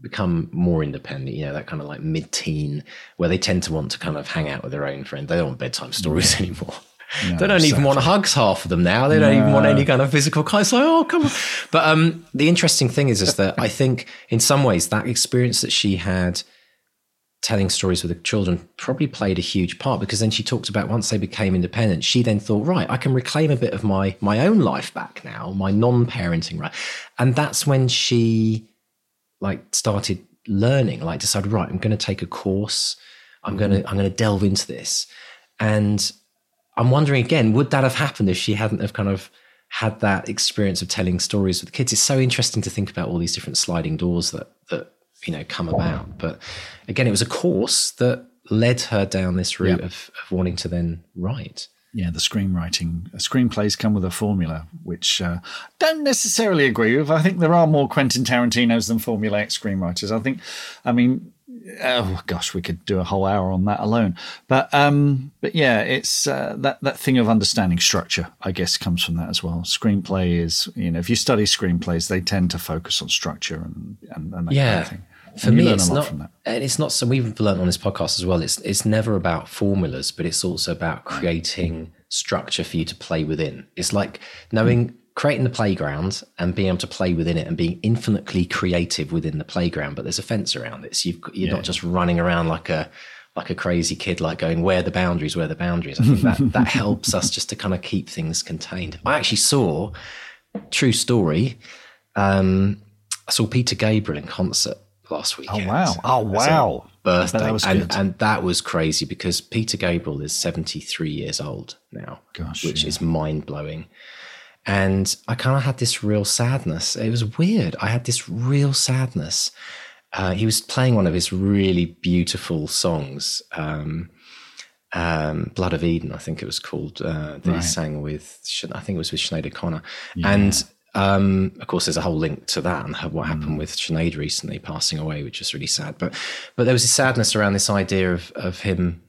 become more independent, you know, that kind of like mid teen, where they tend to want to kind of hang out with their own friends. They don't want bedtime stories anymore. No, they don't exactly. even want hugs half of them now. They don't no. even want any kind of physical kind. So, oh, come on. But um, the interesting thing is, is that I think in some ways that experience that she had telling stories with the children probably played a huge part because then she talked about once they became independent she then thought right i can reclaim a bit of my my own life back now my non-parenting right? And that's when she like started learning like decided right i'm going to take a course. I'm going to i'm going to delve into this. And i'm wondering again would that have happened if she hadn't have kind of had that experience of telling stories with the kids? It's so interesting to think about all these different sliding doors that that you know come about but again it was a course that led her down this route of, of wanting to then write yeah, the screenwriting screenplays come with a formula, which uh, don't necessarily agree with. I think there are more Quentin Tarantinos than formulaic screenwriters. I think, I mean, oh gosh, we could do a whole hour on that alone. But um, but yeah, it's uh, that that thing of understanding structure. I guess comes from that as well. Screenplay is, you know, if you study screenplays, they tend to focus on structure and and, and that yeah. Kind of thing for me, it's not. And it's not. So we've learned on this podcast as well. It's it's never about formulas, but it's also about creating structure for you to play within. It's like knowing creating the playground and being able to play within it and being infinitely creative within the playground. But there's a fence around it, so you've, you're yeah. not just running around like a like a crazy kid, like going where the boundaries, where the boundaries. I think that that helps us just to kind of keep things contained. I actually saw, true story. Um, I saw Peter Gabriel in concert last oh, weekend. Oh wow! Oh wow! Birthday, that and, and that was crazy because Peter Gabriel is seventy three years old now, Gosh, which yeah. is mind blowing. And I kind of had this real sadness. It was weird. I had this real sadness. Uh, he was playing one of his really beautiful songs, um, um, "Blood of Eden," I think it was called. Uh, that right. he sang with, I think it was with Sinead O'Connor, yeah. and um, of course, there's a whole link to that and what happened mm. with Sinead recently passing away, which is really sad. But but there was a sadness around this idea of of him,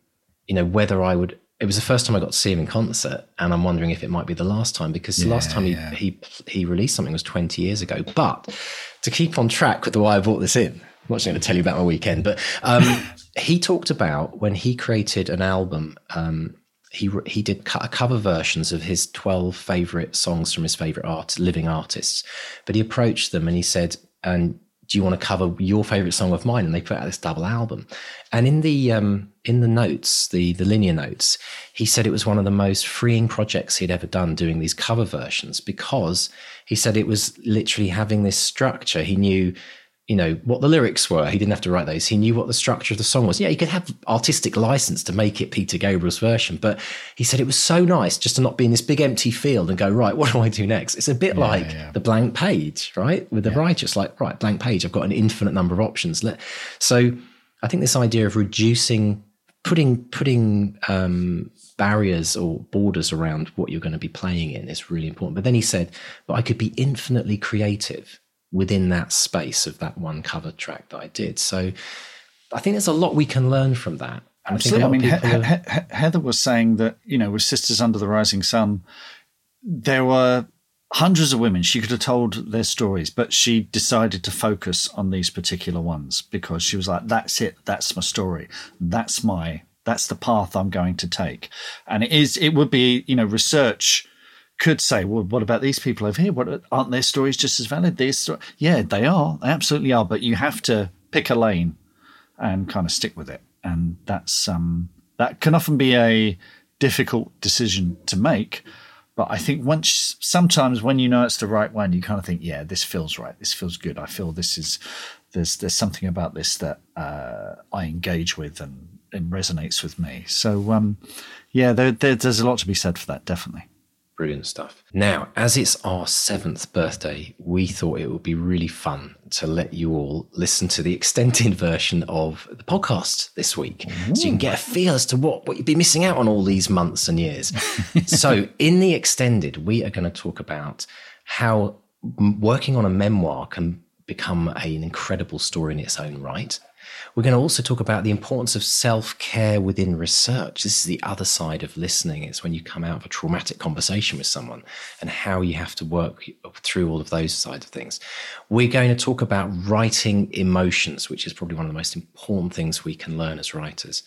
you know, whether I would. It was the first time I got to see him in concert, and I'm wondering if it might be the last time because yeah, the last time he, yeah. he he released something was 20 years ago. But to keep on track with the why I brought this in, I'm not going to tell you about my weekend, but um, he talked about when he created an album. Um, he he did cover versions of his 12 favorite songs from his favorite art living artists. But he approached them and he said and do you want to cover your favorite song of mine? And they put out this double album. And in the um, in the notes the the linear notes he said it was one of the most freeing projects he'd ever done doing these cover versions because he said it was literally having this structure. He knew you know what the lyrics were. He didn't have to write those. He knew what the structure of the song was. Yeah, he could have artistic license to make it Peter Gabriel's version, but he said it was so nice just to not be in this big empty field and go right. What do I do next? It's a bit yeah, like yeah. the blank page, right? With the yeah. writer, it's like right, blank page. I've got an infinite number of options. So I think this idea of reducing, putting putting um, barriers or borders around what you're going to be playing in is really important. But then he said, but I could be infinitely creative within that space of that one cover track that I did. So I think there's a lot we can learn from that. Absolutely. I, I mean, he- he- Heather was saying that, you know, with Sisters Under the Rising Sun, there were hundreds of women. She could have told their stories, but she decided to focus on these particular ones because she was like, that's it. That's my story. That's my, that's the path I'm going to take. And it is, it would be, you know, research could say, well, what about these people over here? What aren't their stories just as valid? These, yeah, they are. They absolutely are. But you have to pick a lane and kind of stick with it. And that's, um, that can often be a difficult decision to make but I think once, sometimes when you know it's the right one, you kind of think, yeah, this feels right. This feels good. I feel this is, there's, there's something about this that uh, I engage with and, and resonates with me. So, um, yeah, there, there, there's a lot to be said for that, definitely. Brilliant stuff. Now, as it's our seventh birthday, we thought it would be really fun to let you all listen to the extended version of the podcast this week. Ooh. So you can get a feel as to what, what you'd be missing out on all these months and years. so, in the extended, we are going to talk about how working on a memoir can become an incredible story in its own right we're going to also talk about the importance of self care within research. This is the other side of listening. It's when you come out of a traumatic conversation with someone and how you have to work through all of those sides of things. We're going to talk about writing emotions, which is probably one of the most important things we can learn as writers.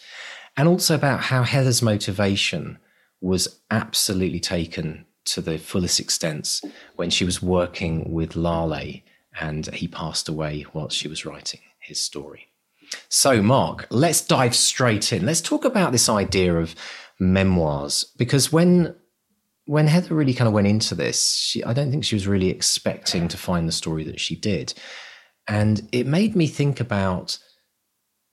And also about how Heather's motivation was absolutely taken to the fullest extent when she was working with Lale and he passed away whilst she was writing his story. So, Mark, let's dive straight in. Let's talk about this idea of memoirs because when when Heather really kind of went into this, she, I don't think she was really expecting to find the story that she did, and it made me think about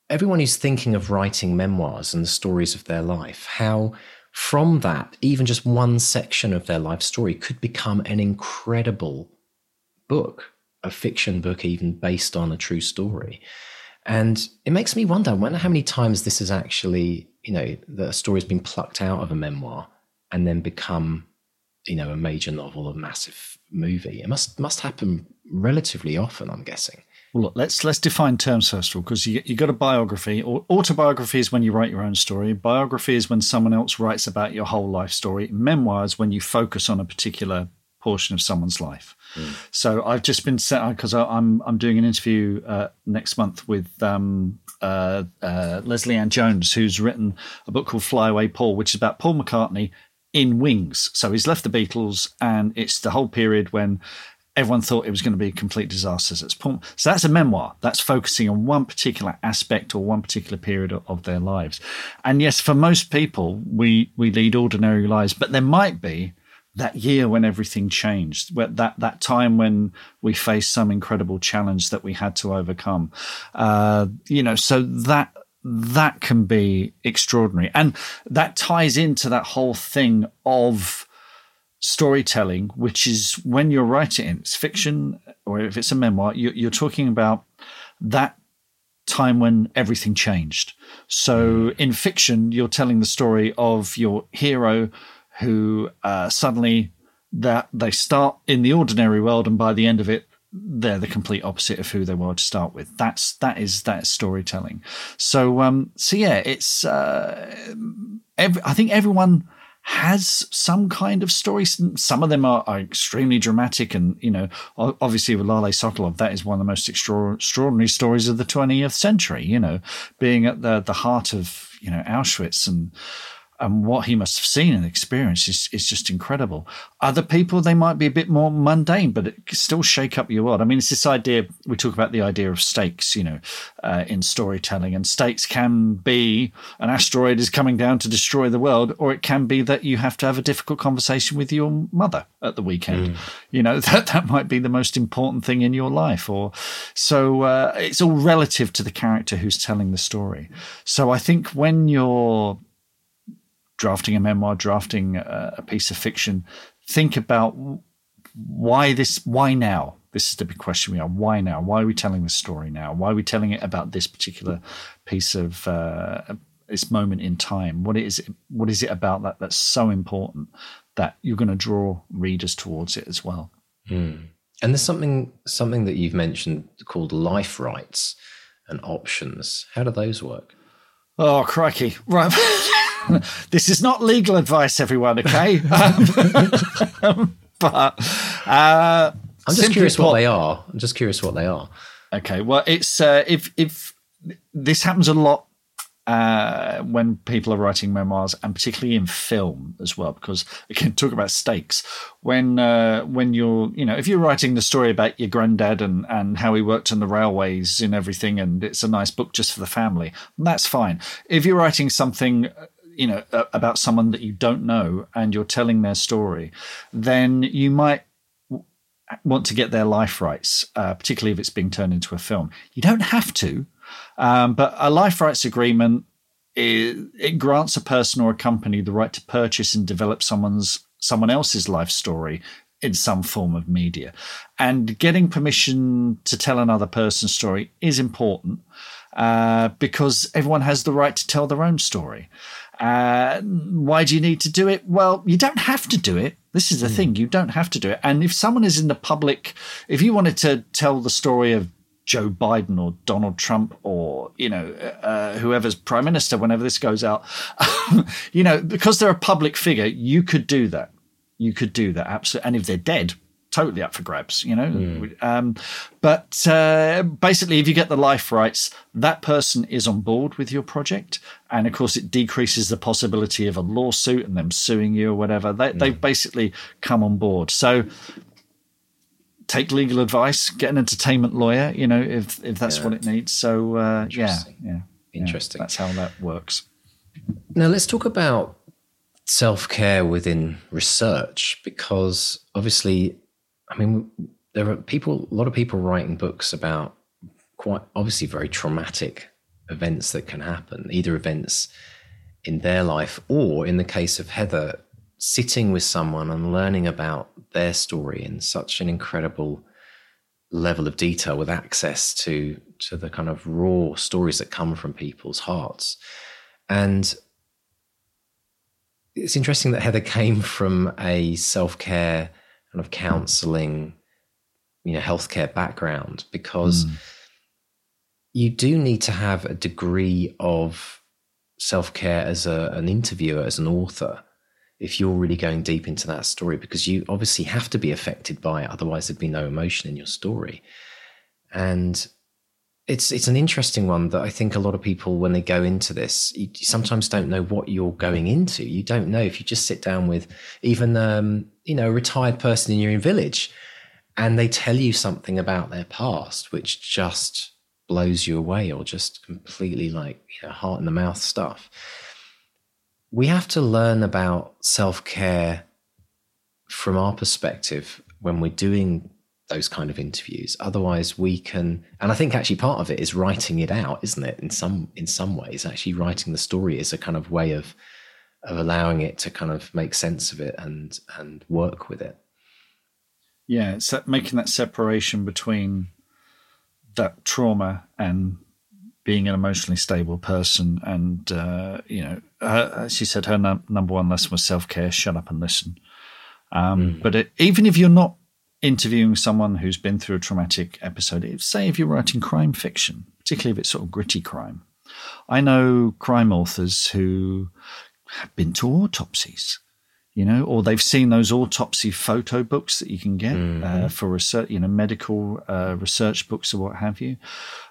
everyone who's thinking of writing memoirs and the stories of their life, how from that, even just one section of their life story could become an incredible book, a fiction book, even based on a true story. And it makes me wonder, wonder how many times this is actually, you know, the story's been plucked out of a memoir and then become, you know, a major novel, a massive movie. It must must happen relatively often, I'm guessing. Well, look, let's let's define terms first of all, because you you got a biography. Or autobiography is when you write your own story. Biography is when someone else writes about your whole life story. Memoirs when you focus on a particular portion of someone's life. Mm. So I've just been set because I'm I'm doing an interview uh, next month with um, uh, uh, Lesley Ann Jones, who's written a book called Fly Away Paul, which is about Paul McCartney in Wings. So he's left the Beatles, and it's the whole period when everyone thought it was going to be a complete disaster. So, Paul, so that's a memoir. That's focusing on one particular aspect or one particular period of, of their lives. And yes, for most people, we we lead ordinary lives, but there might be that year when everything changed, that that time when we faced some incredible challenge that we had to overcome. Uh, you know, so that that can be extraordinary, and that ties into that whole thing of storytelling, which is when you're writing it's fiction or if it's a memoir, you're talking about that time when everything changed. So mm. in fiction, you're telling the story of your hero who uh, suddenly that they start in the ordinary world, and by the end of it, they're the complete opposite of who they were to start with. That's that is that storytelling. So um, so yeah, it's uh, every, I think everyone has some kind of story. Some of them are, are, extremely dramatic, and you know, obviously with Lale Sokolov, that is one of the most extraordinary stories of the 20th century. You know, being at the the heart of you know Auschwitz and and what he must have seen and experienced is, is just incredible. Other people, they might be a bit more mundane, but it still shake up your world. I mean, it's this idea, we talk about the idea of stakes, you know, uh, in storytelling, and stakes can be an asteroid is coming down to destroy the world, or it can be that you have to have a difficult conversation with your mother at the weekend. Mm. You know, that, that might be the most important thing in your life. Or so uh, it's all relative to the character who's telling the story. So I think when you're drafting a memoir, drafting a, a piece of fiction, think about why this, why now? This is the big question we are. Why now? Why are we telling this story now? Why are we telling it about this particular piece of uh, this moment in time? What is it? What is it about that that's so important that you're going to draw readers towards it as well? Mm. And there's something something that you've mentioned called life rights and options. How do those work? Oh, crikey. Right. this is not legal advice, everyone, okay? but uh, I'm just curious what they are. I'm just curious what they are. Okay. Well, it's uh, if if this happens a lot uh, when people are writing memoirs, and particularly in film as well, because again, talk about stakes. When uh, when you're, you know, if you're writing the story about your granddad and and how he worked on the railways and everything, and it's a nice book just for the family, that's fine. If you're writing something you know about someone that you don't know and you're telling their story then you might want to get their life rights uh, particularly if it's being turned into a film you don't have to um, but a life rights agreement it, it grants a person or a company the right to purchase and develop someone's someone else's life story in some form of media. And getting permission to tell another person's story is important uh, because everyone has the right to tell their own story. Uh, why do you need to do it? Well, you don't have to do it. This is the mm. thing. You don't have to do it. And if someone is in the public, if you wanted to tell the story of Joe Biden or Donald Trump or you know uh, whoever's prime minister whenever this goes out, you know because they're a public figure, you could do that. You could do that absolutely. And if they're dead, totally up for grabs, you know. Mm. Um, but uh, basically, if you get the life rights, that person is on board with your project, and of course, it decreases the possibility of a lawsuit and them suing you or whatever. They, mm. They've basically come on board. So take legal advice, get an entertainment lawyer, you know, if if that's yeah. what it needs. So uh, yeah, yeah, interesting. Yeah, that's how that works. Now let's talk about self care within research because obviously, I mean, there are people, a lot of people writing books about quite obviously very traumatic events that can happen, either events in their life or in the case of Heather, sitting with someone and learning about their story in such an incredible level of detail with access to to the kind of raw stories that come from people's hearts. And it's interesting that heather came from a self-care kind of counseling you know healthcare background because mm. you do need to have a degree of self-care as a, an interviewer as an author if you're really going deep into that story because you obviously have to be affected by it otherwise there'd be no emotion in your story and it's it's an interesting one that I think a lot of people when they go into this you sometimes don't know what you're going into. You don't know if you just sit down with even um, you know a retired person in your village and they tell you something about their past which just blows you away or just completely like you know, heart in the mouth stuff. We have to learn about self care from our perspective when we're doing those kind of interviews otherwise we can and i think actually part of it is writing it out isn't it in some in some ways actually writing the story is a kind of way of of allowing it to kind of make sense of it and and work with it yeah it's that making that separation between that trauma and being an emotionally stable person. And, uh, you know, her, she said her num- number one lesson was self care, shut up and listen. Um, mm. But it, even if you're not interviewing someone who's been through a traumatic episode, if, say if you're writing crime fiction, particularly if it's sort of gritty crime, I know crime authors who have been to autopsies you know, or they've seen those autopsy photo books that you can get mm-hmm. uh, for research, you know, medical uh, research books or what have you.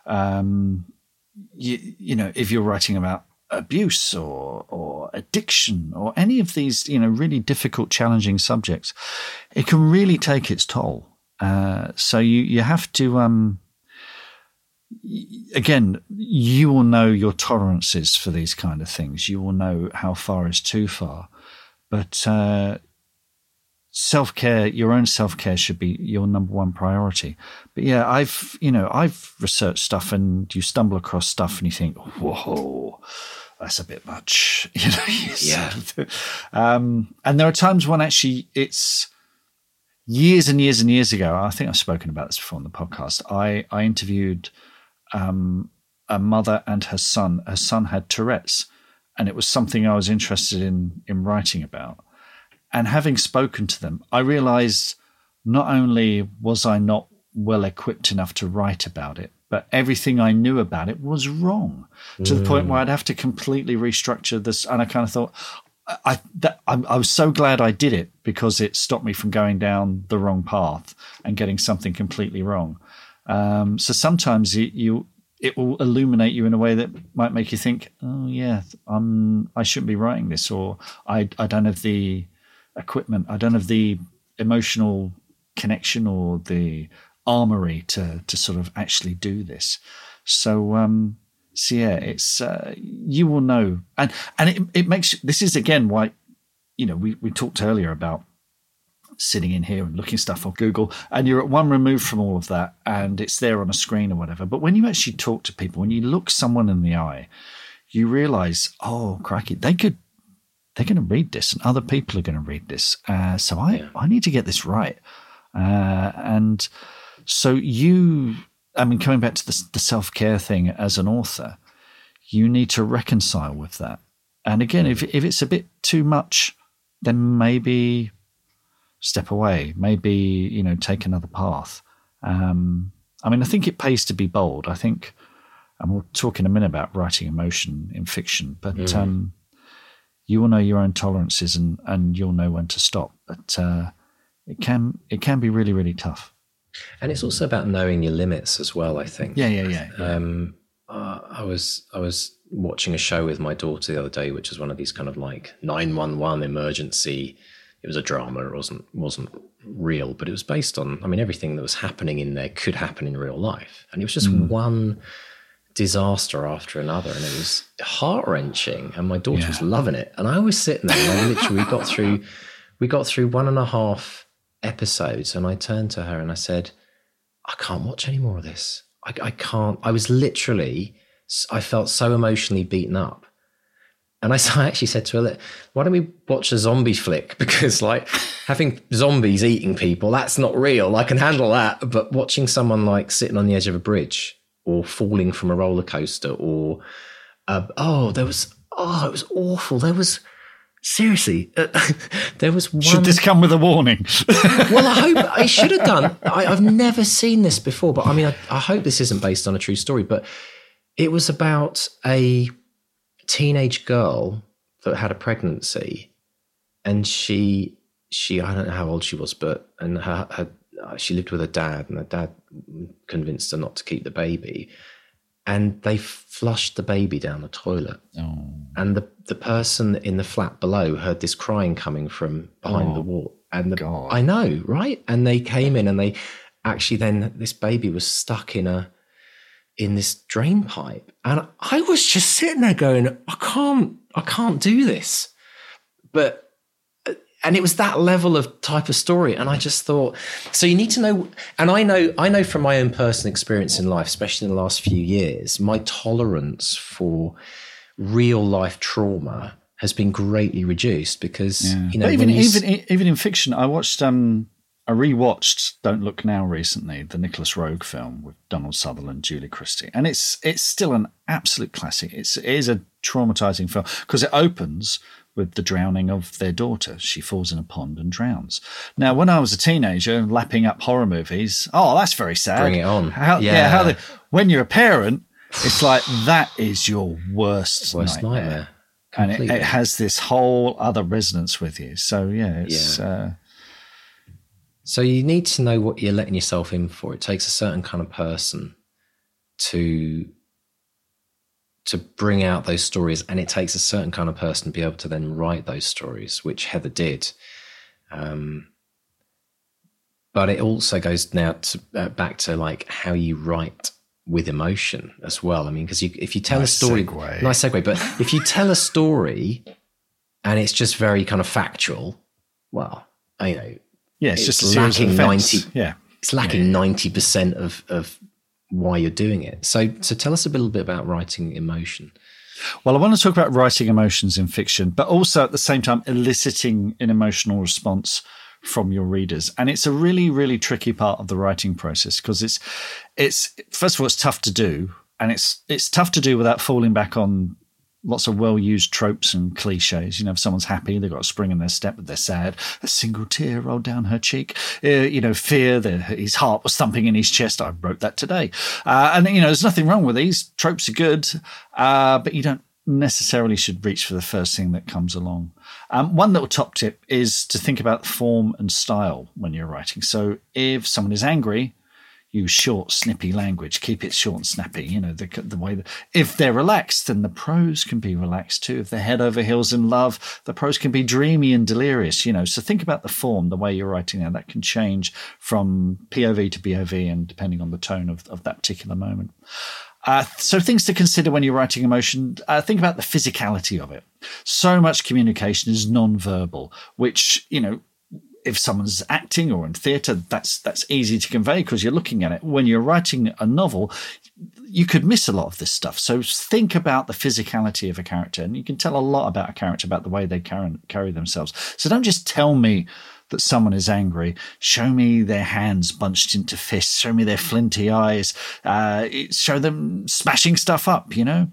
Um, you, you know, if you're writing about abuse or or addiction or any of these you know really difficult challenging subjects it can really take its toll. Uh, so you you have to um, again you will know your tolerances for these kind of things. You will know how far is too far. But uh, self care, your own self care should be your number one priority. But yeah, I've, you know, I've researched stuff and you stumble across stuff and you think, whoa, that's a bit much, you know. yeah. um, and there are times when actually it's years and years and years ago. I think I've spoken about this before on the podcast. I, I interviewed um, a mother and her son. Her son had Tourette's, and it was something I was interested in in writing about and having spoken to them, I realized not only was I not well equipped enough to write about it, but everything I knew about it was wrong to the point where I'd have to completely restructure this. And I kind of thought, I, that, I, I was so glad I did it because it stopped me from going down the wrong path and getting something completely wrong. Um, so sometimes you, you, it will illuminate you in a way that might make you think, oh yeah, I'm, I shouldn't be writing this, or I, I don't have the equipment, I don't have the emotional connection or the armory to to sort of actually do this. So um, so yeah, it's uh, you will know, and and it it makes this is again why you know we we talked earlier about sitting in here and looking stuff on Google, and you're at one remove from all of that, and it's there on a screen or whatever. But when you actually talk to people, when you look someone in the eye, you realize, oh, crikey, they could, they're going to read this, and other people are going to read this. Uh, so I. I need to get this right. Uh, and so you, I mean, coming back to the, the self care thing as an author, you need to reconcile with that. And again, if if it's a bit too much, then maybe step away. Maybe you know take another path. Um, I mean, I think it pays to be bold. I think, and we'll talk in a minute about writing emotion in fiction, but mm. um, you will know your own tolerances and and you'll know when to stop. But uh, it can it can be really really tough. And it's also about knowing your limits as well. I think. Yeah, yeah, yeah. yeah. Um, uh, I was I was watching a show with my daughter the other day, which was one of these kind of like nine one one emergency. It was a drama. It wasn't wasn't real, but it was based on. I mean, everything that was happening in there could happen in real life, and it was just mm. one disaster after another, and it was heart wrenching. And my daughter yeah. was loving it, and I was sitting there, and I literally got through. We got through one and a half episodes and I turned to her and I said, I can't watch any more of this. I, I can't. I was literally, I felt so emotionally beaten up. And I, I actually said to her, why don't we watch a zombie flick? Because, like, having zombies eating people, that's not real. I can handle that. But watching someone, like, sitting on the edge of a bridge or falling from a roller coaster or, uh, oh, there was, oh, it was awful. There was, Seriously, uh, there was one. Should this come with a warning? well, I hope I should have done. I, have never seen this before, but I mean, I, I hope this isn't based on a true story. But it was about a teenage girl that had a pregnancy, and she, she, I don't know how old she was, but and her, her she lived with her dad, and her dad convinced her not to keep the baby and they flushed the baby down the toilet. Oh. And the, the person in the flat below heard this crying coming from behind oh, the wall. And the, God. I know, right? And they came in and they actually then this baby was stuck in a in this drain pipe. And I was just sitting there going, I can't, I can't do this. But and it was that level of type of story and i just thought so you need to know and i know i know from my own personal experience in life especially in the last few years my tolerance for real life trauma has been greatly reduced because yeah. you know but even even even in fiction i watched um I rewatched Don't Look Now recently, the Nicolas Roeg film with Donald Sutherland, Julie Christie, and it's it's still an absolute classic. It's it is a traumatizing film because it opens with the drowning of their daughter. She falls in a pond and drowns. Now, when I was a teenager, lapping up horror movies, oh, that's very sad. Bring it on. How, yeah. yeah how the, when you're a parent, it's like that is your worst, worst nightmare. nightmare. And it, it, has this whole other resonance with you. So, yeah, it's. Yeah. Uh, so, you need to know what you're letting yourself in for. It takes a certain kind of person to to bring out those stories, and it takes a certain kind of person to be able to then write those stories, which Heather did. Um, but it also goes now to, uh, back to like how you write with emotion as well. I mean, because if you tell nice a story, segue. nice segue, but if you tell a story and it's just very kind of factual, well, you know, yeah, it's, it's just lacking ninety. Yeah, it's lacking ninety percent of of why you're doing it. So, so tell us a little bit about writing emotion. Well, I want to talk about writing emotions in fiction, but also at the same time eliciting an emotional response from your readers. And it's a really, really tricky part of the writing process because it's, it's first of all, it's tough to do, and it's it's tough to do without falling back on lots of well used tropes and cliches. You know, if someone's happy, they've got a spring in their step, but they're sad. A single tear rolled down her cheek. Uh, you know, fear, his heart was thumping in his chest. I wrote that today. Uh, and, you know, there's nothing wrong with these. Tropes are good, uh, but you don't necessarily should reach for the first thing that comes along. Um, one little top tip is to think about form and style when you're writing. So if someone is angry, use short, snippy language. Keep it short and snappy. You know the the way that if they're relaxed, then the prose can be relaxed too. If they're head over heels in love, the prose can be dreamy and delirious. You know, so think about the form, the way you're writing now. That can change from POV to POV, and depending on the tone of, of that particular moment. Uh, so things to consider when you're writing emotion. Uh, think about the physicality of it. So much communication is non-verbal, which you know if someone's acting or in theatre, that's that's easy to convey because you're looking at it. When you're writing a novel, you could miss a lot of this stuff. So think about the physicality of a character, and you can tell a lot about a character about the way they carry, carry themselves. So don't just tell me that someone is angry. Show me their hands bunched into fists. Show me their flinty eyes. Uh, show them smashing stuff up. You know.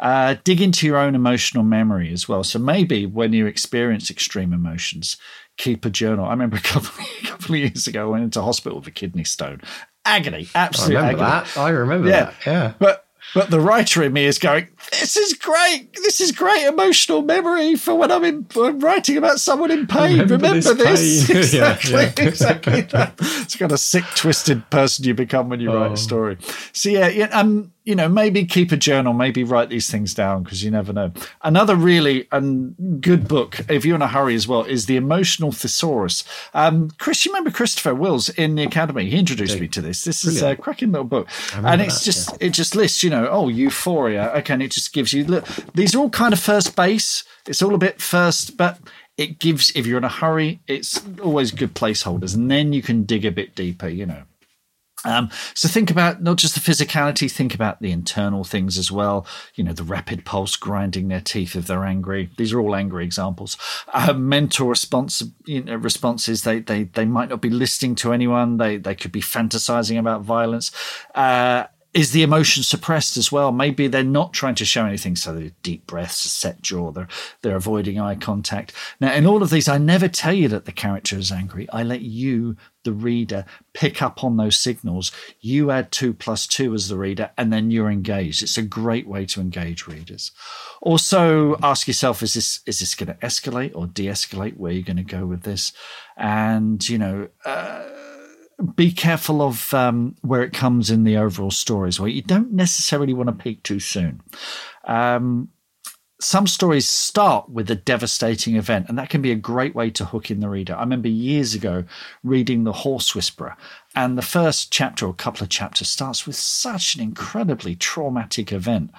Uh, dig into your own emotional memory as well. So maybe when you experience extreme emotions, keep a journal. I remember a couple, a couple of years ago, I went into hospital with a kidney stone. Agony, absolute I remember agony. that. I remember Yeah. that. Yeah. But but the writer in me is going, this is great. This is great emotional memory for when I'm, in, I'm writing about someone in pain. Remember Remember, this this? pain. Yeah, exactly, yeah. exactly that. It's kind of sick, twisted person you become when you write Oh. a story. So yeah, yeah, um, you know, maybe keep a journal, maybe write these things down because you never know. Another really um, good book, if you're in a hurry as well, is The Emotional Thesaurus. Um, Chris, you remember Christopher Wills in the Academy? He introduced me to this. This is a cracking little book, and it's that, just it just lists, you know, oh, euphoria. Okay, and it just gives you look. These are all kind of first base. It's all a bit first, but it gives if you're in a hurry, it's always good placeholders, and then you can dig a bit deeper, you know. Um, so think about not just the physicality, think about the internal things as well. You know, the rapid pulse grinding their teeth if they're angry. These are all angry examples. Uh, mental response, you know, responses. They they they might not be listening to anyone. They they could be fantasizing about violence. Uh, is the emotion suppressed as well? Maybe they're not trying to show anything, so they're deep breaths, set jaw, they're they're avoiding eye contact. Now, in all of these, I never tell you that the character is angry. I let you, the reader, pick up on those signals. You add two plus two as the reader, and then you're engaged. It's a great way to engage readers. Also, ask yourself: Is this is this going to escalate or de-escalate? Where are you going to go with this? And you know. Uh, be careful of um, where it comes in the overall story as well. You don't necessarily want to peak too soon. Um, some stories start with a devastating event, and that can be a great way to hook in the reader. I remember years ago reading The Horse Whisperer, and the first chapter or couple of chapters starts with such an incredibly traumatic event.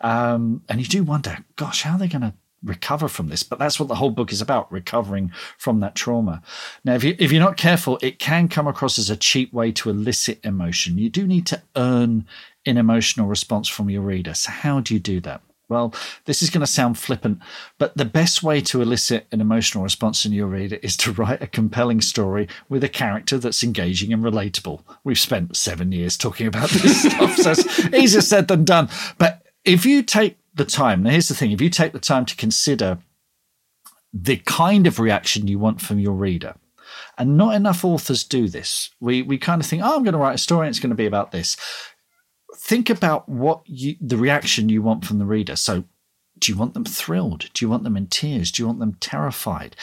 Um, and you do wonder, gosh, how are they going to recover from this but that's what the whole book is about recovering from that trauma now if, you, if you're not careful it can come across as a cheap way to elicit emotion you do need to earn an emotional response from your reader so how do you do that well, this is going to sound flippant, but the best way to elicit an emotional response in your reader is to write a compelling story with a character that's engaging and relatable. We've spent seven years talking about this stuff, so it's easier said than done. But if you take the time, now here's the thing if you take the time to consider the kind of reaction you want from your reader, and not enough authors do this. We we kind of think, oh, I'm going to write a story and it's going to be about this think about what you, the reaction you want from the reader. So, do you want them thrilled? Do you want them in tears? Do you want them terrified?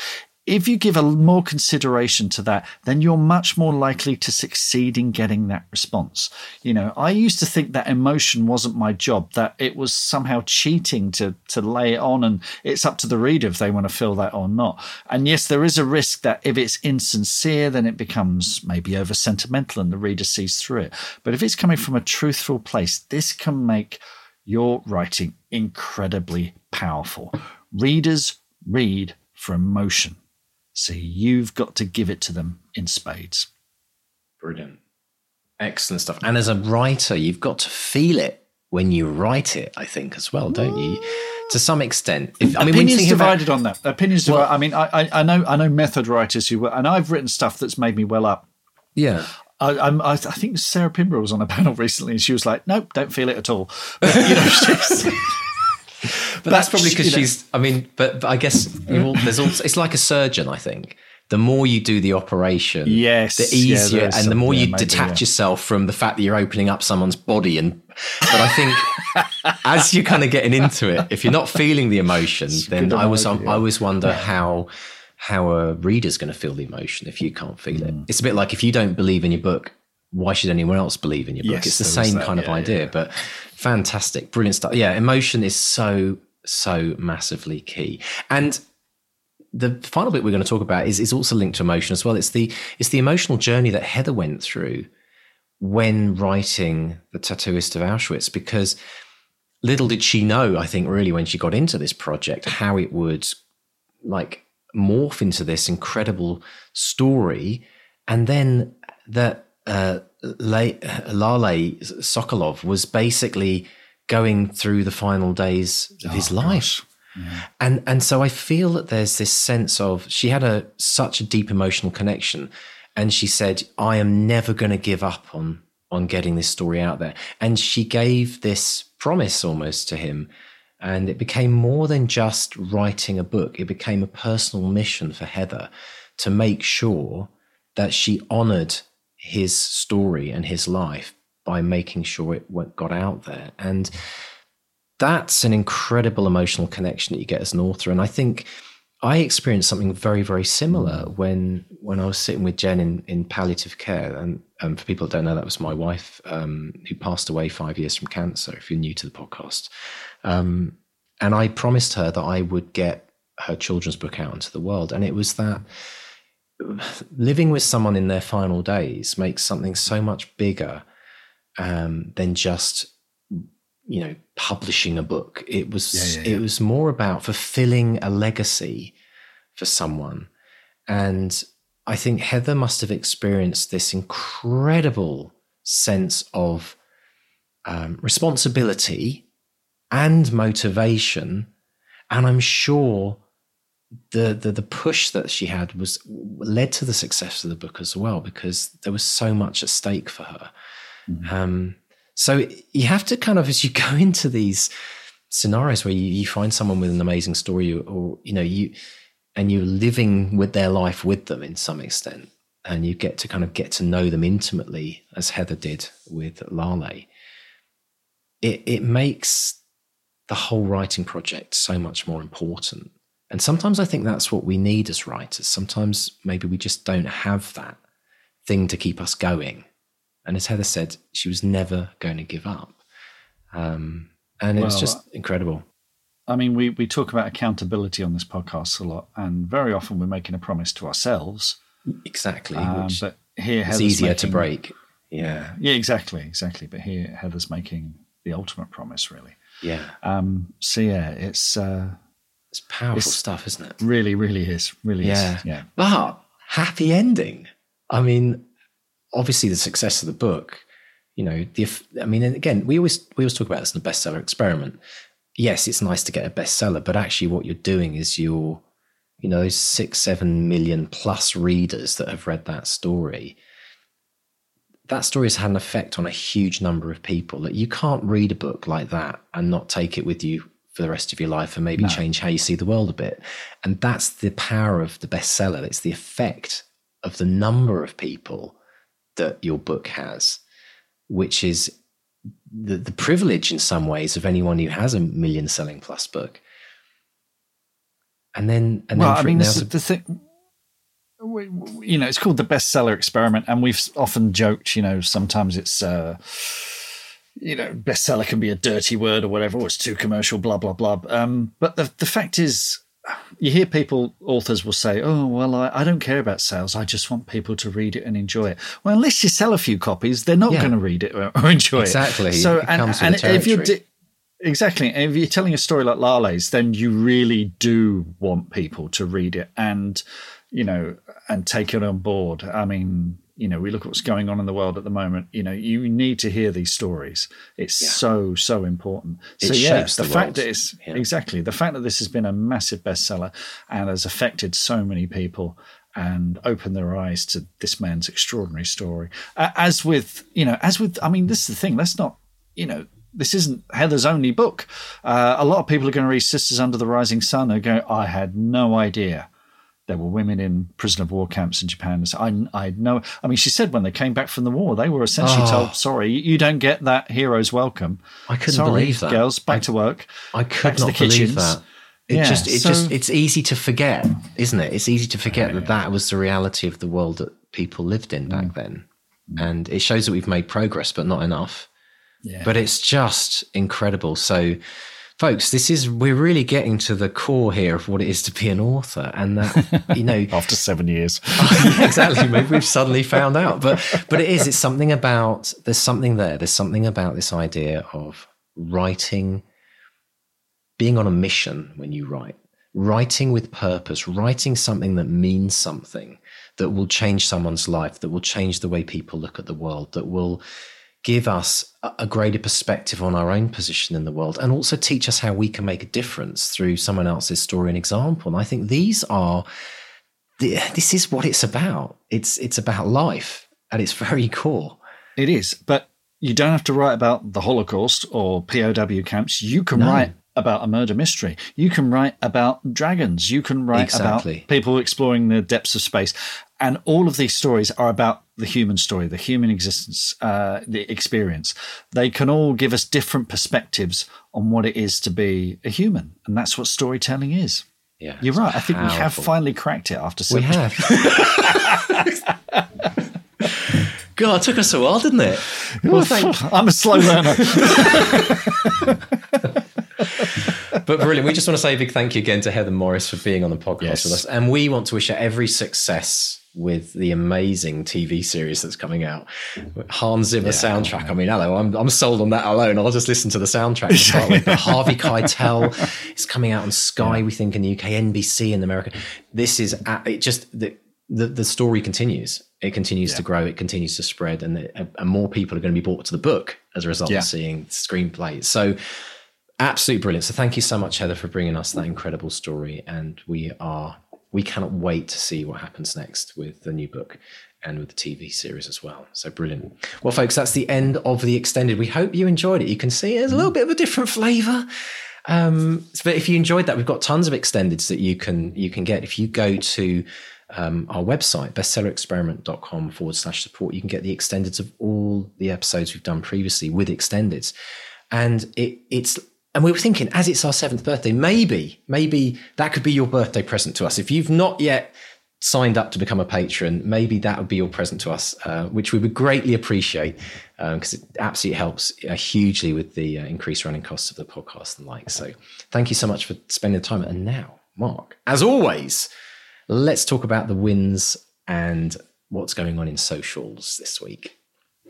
If you give a more consideration to that, then you're much more likely to succeed in getting that response. You know, I used to think that emotion wasn't my job, that it was somehow cheating to to lay it on and it's up to the reader if they want to feel that or not. And yes, there is a risk that if it's insincere, then it becomes maybe over sentimental and the reader sees through it. But if it's coming from a truthful place, this can make your writing incredibly powerful. Readers read for emotion. So you've got to give it to them in spades. Brilliant. Excellent stuff. And as a writer, you've got to feel it when you write it, I think, as well, don't you? To some extent. If, I mean, when you Opinions think about- divided on that. Opinions Well- divided. I mean, I, I, I know I know method writers who, were, and I've written stuff that's made me well up. yeah. I, I'm, I, I think Sarah Pinborough was on a panel recently, and she was like, "Nope, don't feel it at all." But, you know, she's- but that's probably because she's. I mean, but, but I guess there's also. It's like a surgeon. I think the more you do the operation, yes, the easier, yeah, and the more you maybe, detach yeah. yourself from the fact that you're opening up someone's body. And but I think as you're kind of getting into it, if you're not feeling the emotion, then I was I always wonder how how a reader's going to feel the emotion if you can't feel mm. it. It's a bit like if you don't believe in your book, why should anyone else believe in your book? Yes, it's the same that, kind yeah, of idea, but fantastic, brilliant stuff. Yeah, emotion is so so massively key. And the final bit we're going to talk about is, is also linked to emotion as well. It's the it's the emotional journey that Heather went through when writing the tattooist of Auschwitz, because little did she know, I think, really when she got into this project, how it would like morph into this incredible story, and then that uh, Lale Sokolov was basically going through the final days of oh, his life. Yeah. And and so I feel that there's this sense of she had a such a deep emotional connection and she said I am never going to give up on on getting this story out there and she gave this promise almost to him and it became more than just writing a book it became a personal mission for Heather to make sure that she honored his story and his life by making sure it got out there. And that's an incredible emotional connection that you get as an author. And I think I experienced something very, very similar when when I was sitting with Jen in, in palliative care. And, and for people that don't know, that was my wife um, who passed away five years from cancer, if you're new to the podcast. Um, and I promised her that I would get her children's book out into the world. And it was that living with someone in their final days makes something so much bigger um, than just you know publishing a book. It was yeah, yeah, yeah. it was more about fulfilling a legacy for someone, and I think Heather must have experienced this incredible sense of um, responsibility and motivation, and I'm sure the, the the push that she had was led to the success of the book as well because there was so much at stake for her. Mm-hmm. Um, so you have to kind of as you go into these scenarios where you, you find someone with an amazing story or, or you know you and you're living with their life with them in some extent and you get to kind of get to know them intimately as Heather did with Lale. It it makes the whole writing project so much more important and sometimes I think that's what we need as writers. Sometimes maybe we just don't have that thing to keep us going. And as Heather said, she was never going to give up. Um, and well, it's just incredible. I mean, we, we talk about accountability on this podcast a lot, and very often we're making a promise to ourselves. Exactly. Um, but here, it's easier making, to break. Yeah. Yeah, exactly, exactly. But here, Heather's making the ultimate promise, really. Yeah. Um, so yeah, it's uh, it's powerful it's stuff, isn't it? Really, really is. Really yeah. is. Yeah. But happy ending. I mean, obviously the success of the book, you know, the I mean, again, we always we always talk about this in the bestseller experiment. Yes, it's nice to get a bestseller, but actually what you're doing is you're, you know, those six, seven million plus readers that have read that story. That story has had an effect on a huge number of people. That you can't read a book like that and not take it with you for the rest of your life and maybe no. change how you see the world a bit. And that's the power of the bestseller. It's the effect of the number of people that your book has, which is the, the privilege in some ways of anyone who has a million selling plus book. And then, and well, then I mean, this is the thing. You know, it's called the bestseller experiment, and we've often joked. You know, sometimes it's uh, you know, bestseller can be a dirty word or whatever, or it's too commercial, blah, blah, blah. Um, but the, the fact is, you hear people, authors will say, oh, well, I, I, don't care about sales. I just want people to read it and enjoy it. Well, unless you sell a few copies, they're not yeah. going to read it or, or enjoy exactly. it. Exactly. So, it and, and if you're, di- exactly. If you're telling a story like Lale's, then you really do want people to read it and, you know, and take it on board. I mean, you know, we look at what's going on in the world at the moment. You know, you need to hear these stories. It's yeah. so so important. It so yeah, the, the fact that it's yeah. exactly the fact that this has been a massive bestseller and has affected so many people and opened their eyes to this man's extraordinary story. Uh, as with you know, as with I mean, this is the thing. Let's not you know this isn't Heather's only book. Uh, a lot of people are going to read Sisters Under the Rising Sun and go, I had no idea there were women in prisoner of war camps in Japan. So I, I know. I mean, she said when they came back from the war, they were essentially oh. told, "Sorry, you don't get that hero's welcome." I couldn't Sorry, believe that. Girls, back I, to work. I could not believe kitchens. that. It yeah, just, it so, just, it's easy to forget, isn't it? It's easy to forget yeah, that that was the reality of the world that people lived in back mm. then, and it shows that we've made progress, but not enough. Yeah. But it's just incredible. So folks, this is we're really getting to the core here of what it is to be an author, and that you know, after seven years, exactly. Maybe we've suddenly found out, but but it is. It's something about there's something there. There's something about this idea of writing, being on a mission when you write, writing with purpose, writing something that means something that will change someone's life, that will change the way people look at the world, that will give us a greater perspective on our own position in the world and also teach us how we can make a difference through someone else's story and example. And I think these are this is what it's about. It's it's about life at its very core. It is, but you don't have to write about the Holocaust or POW camps. You can no. write about a murder mystery. You can write about dragons. You can write exactly. about people exploring the depths of space. And all of these stories are about the human story, the human existence, uh, the experience. They can all give us different perspectives on what it is to be a human. And that's what storytelling is. Yeah, You're right. I think we have finally cracked it after We have. God, it took us a while, didn't it? Well, thank- I'm a slow learner. but brilliant. We just want to say a big thank you again to Heather Morris for being on the podcast yes. with us. And we want to wish her every success with the amazing TV series that's coming out. Hans Zimmer yeah, soundtrack. I mean, hello, I'm, I'm sold on that alone. I'll just listen to the soundtrack start with. But Harvey Keitel is coming out on Sky, yeah. we think, in the UK, NBC in America. This is, it just, the, the, the story continues. It continues yeah. to grow. It continues to spread, and, the, and more people are going to be brought to the book as a result of seeing screenplays. So, absolutely brilliant. So, thank you so much, Heather, for bringing us that incredible story. And we are we cannot wait to see what happens next with the new book and with the TV series as well. So brilliant. Well, folks, that's the end of the extended. We hope you enjoyed it. You can see it's a little bit of a different flavour. Um, but if you enjoyed that, we've got tons of extendeds that you can you can get. If you go to um, our website, bestsellerexperiment.com forward slash support, you can get the extendeds of all the episodes we've done previously with extendeds. And it, it's and we were thinking, as it's our seventh birthday, maybe, maybe that could be your birthday present to us. If you've not yet signed up to become a patron, maybe that would be your present to us, uh, which we would greatly appreciate because um, it absolutely helps uh, hugely with the uh, increased running costs of the podcast and like. So, thank you so much for spending the time. And now, Mark, as always, let's talk about the wins and what's going on in socials this week.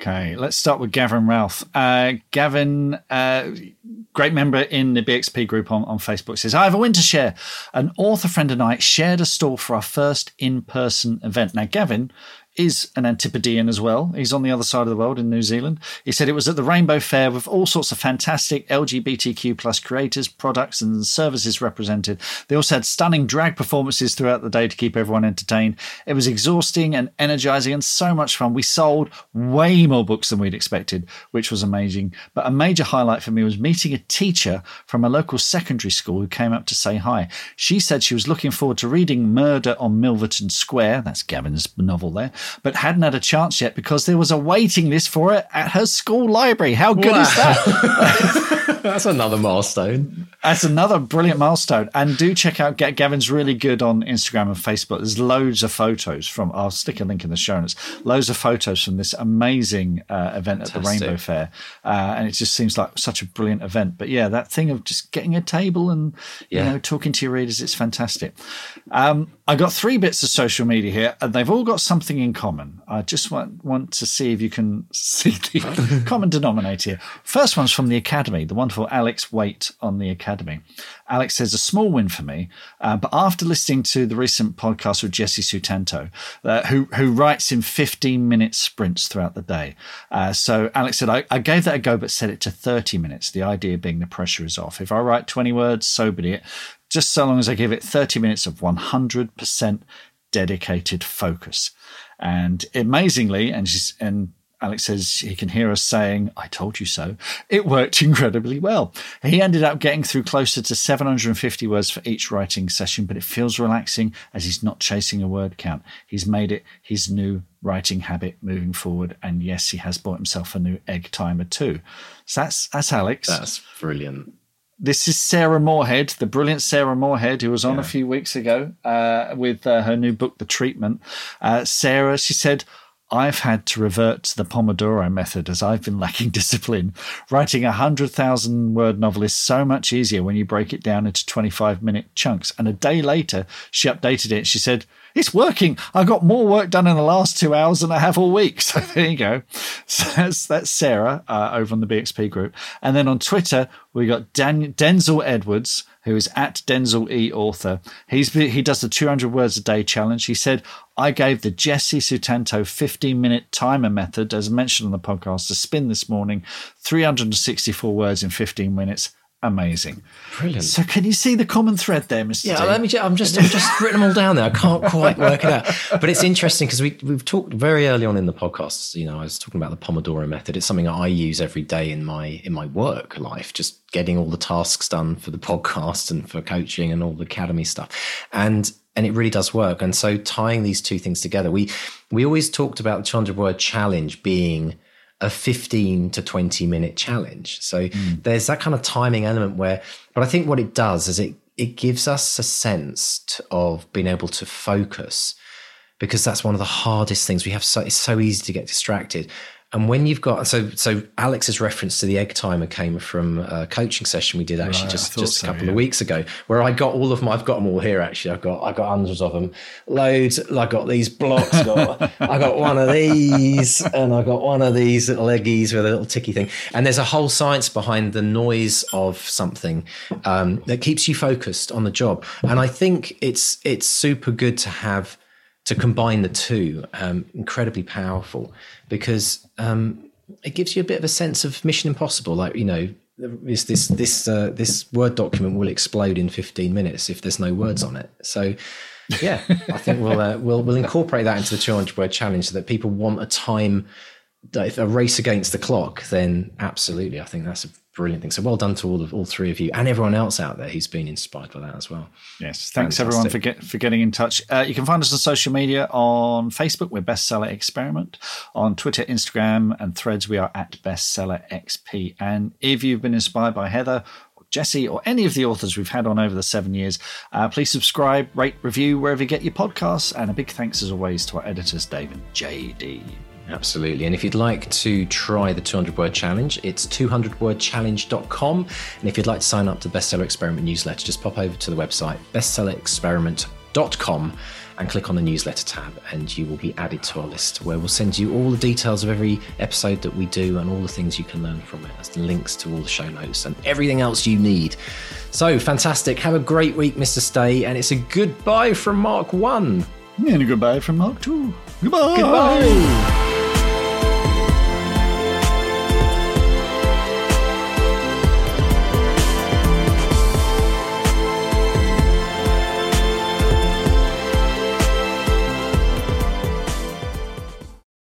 Okay, let's start with Gavin Ralph. Uh, Gavin, uh, great member in the BXP group on, on Facebook, says, I have a win to share. An author friend and I shared a stall for our first in person event. Now, Gavin is an Antipodean as well. He's on the other side of the world in New Zealand. He said it was at the Rainbow Fair with all sorts of fantastic LGBTQ plus creators, products, and services represented. They also had stunning drag performances throughout the day to keep everyone entertained. It was exhausting and energizing and so much fun. We sold way more books than we'd expected, which was amazing. But a major highlight for me was meeting a teacher from a local secondary school who came up to say hi. She said she was looking forward to reading Murder on Milverton Square. That's Gavin's novel there but hadn't had a chance yet because there was a waiting list for it at her school library. How good wow. is that? That's another milestone. That's another brilliant milestone. And do check out Gavin's really good on Instagram and Facebook. There's loads of photos from, I'll stick a link in the show notes, loads of photos from this amazing uh, event Fantastic. at the Rainbow Fair. Uh, and it just seems like such a brilliant event. But yeah, that thing of just getting a table and, yeah. you know, talking to your readers, it's fantastic. Um, I got three bits of social media here, and they've all got something in common. I just want, want to see if you can see the common denominator here. First one's from the Academy, the wonderful Alex Waite on the Academy. Alex says, a small win for me, uh, but after listening to the recent podcast with Jesse Sutanto, uh, who, who writes in 15 minute sprints throughout the day. Uh, so Alex said, I, I gave that a go, but set it to 30 minutes. The idea being the pressure is off. If I write 20 words, so be it just so long as I give it 30 minutes of 100% dedicated focus. And amazingly, and she's, and Alex says he can hear us saying, I told you so. It worked incredibly well. He ended up getting through closer to 750 words for each writing session, but it feels relaxing as he's not chasing a word count. He's made it his new writing habit moving forward. And yes, he has bought himself a new egg timer too. So that's, that's Alex. That's brilliant. This is Sarah Moorhead, the brilliant Sarah Moorhead, who was on Yeah. a few weeks ago uh, with uh, her new book, The Treatment. Uh, Sarah, she said, I've had to revert to the Pomodoro method as I've been lacking discipline. Writing a 100,000 word novel is so much easier when you break it down into 25 minute chunks. And a day later, she updated it. She said, it's working. I got more work done in the last two hours than I have all week. So there you go. So that's, that's Sarah uh, over on the BXP group. And then on Twitter, we got Dan- Denzel Edwards, who is at Denzel E Author. He's he does the 200 words a day challenge. He said, I gave the Jesse Sutanto 15 minute timer method, as mentioned on the podcast, a spin this morning, 364 words in 15 minutes. Amazing. Brilliant. So can you see the common thread there, Mr. Yeah, D? let me. Ju- I'm just, I'm just written them all down there. I can't quite work it out, but it's interesting because we we've talked very early on in the podcast. You know, I was talking about the Pomodoro method. It's something I use every day in my in my work life, just getting all the tasks done for the podcast and for coaching and all the academy stuff, and and it really does work. And so tying these two things together, we we always talked about the 200 word challenge being a 15 to 20 minute challenge. So mm. there's that kind of timing element where, but I think what it does is it, it gives us a sense t- of being able to focus because that's one of the hardest things we have. So it's so easy to get distracted. And when you've got so so Alex's reference to the egg timer came from a coaching session we did actually Right, just just a so, couple yeah. of weeks ago where I got all of my I've got them all here actually. I've got I've got hundreds of them loads I got these blocks I got I got one of these and I got one of these little eggies with a little ticky thing. And there's a whole science behind the noise of something um, that keeps you focused on the job. And I think it's it's super good to have to combine the two um, incredibly powerful because um, it gives you a bit of a sense of mission impossible like you know this this this uh, this word document will explode in 15 minutes if there's no words on it. So yeah i think we'll uh, we'll we'll incorporate that into the 200 word challenge so that people want a time if a race against the clock then absolutely i think that's a brilliant thing so well done to all of all three of you and everyone else out there who's been inspired by that as well Yes, thanks Fantastic. everyone for get, for getting in touch. Uh, you can find us on social media on Facebook, we're Bestseller Experiment. On Twitter, Instagram, and Threads, we are at Bestseller XP. And if you've been inspired by Heather, or Jesse, or any of the authors we've had on over the seven years, uh, please subscribe, rate, review wherever you get your podcasts. And a big thanks as always to our editors, Dave and JD. Absolutely. And if you'd like to try the 200 word challenge, it's 200wordchallenge.com. And if you'd like to sign up to the Bestseller Experiment newsletter, just pop over to the website bestsellerexperiment.com and click on the newsletter tab, and you will be added to our list where we'll send you all the details of every episode that we do and all the things you can learn from it. That's the links to all the show notes and everything else you need. So fantastic. Have a great week, Mr. Stay. And it's a goodbye from Mark 1. And goodbye from Mark 2. Goodbye. Goodbye.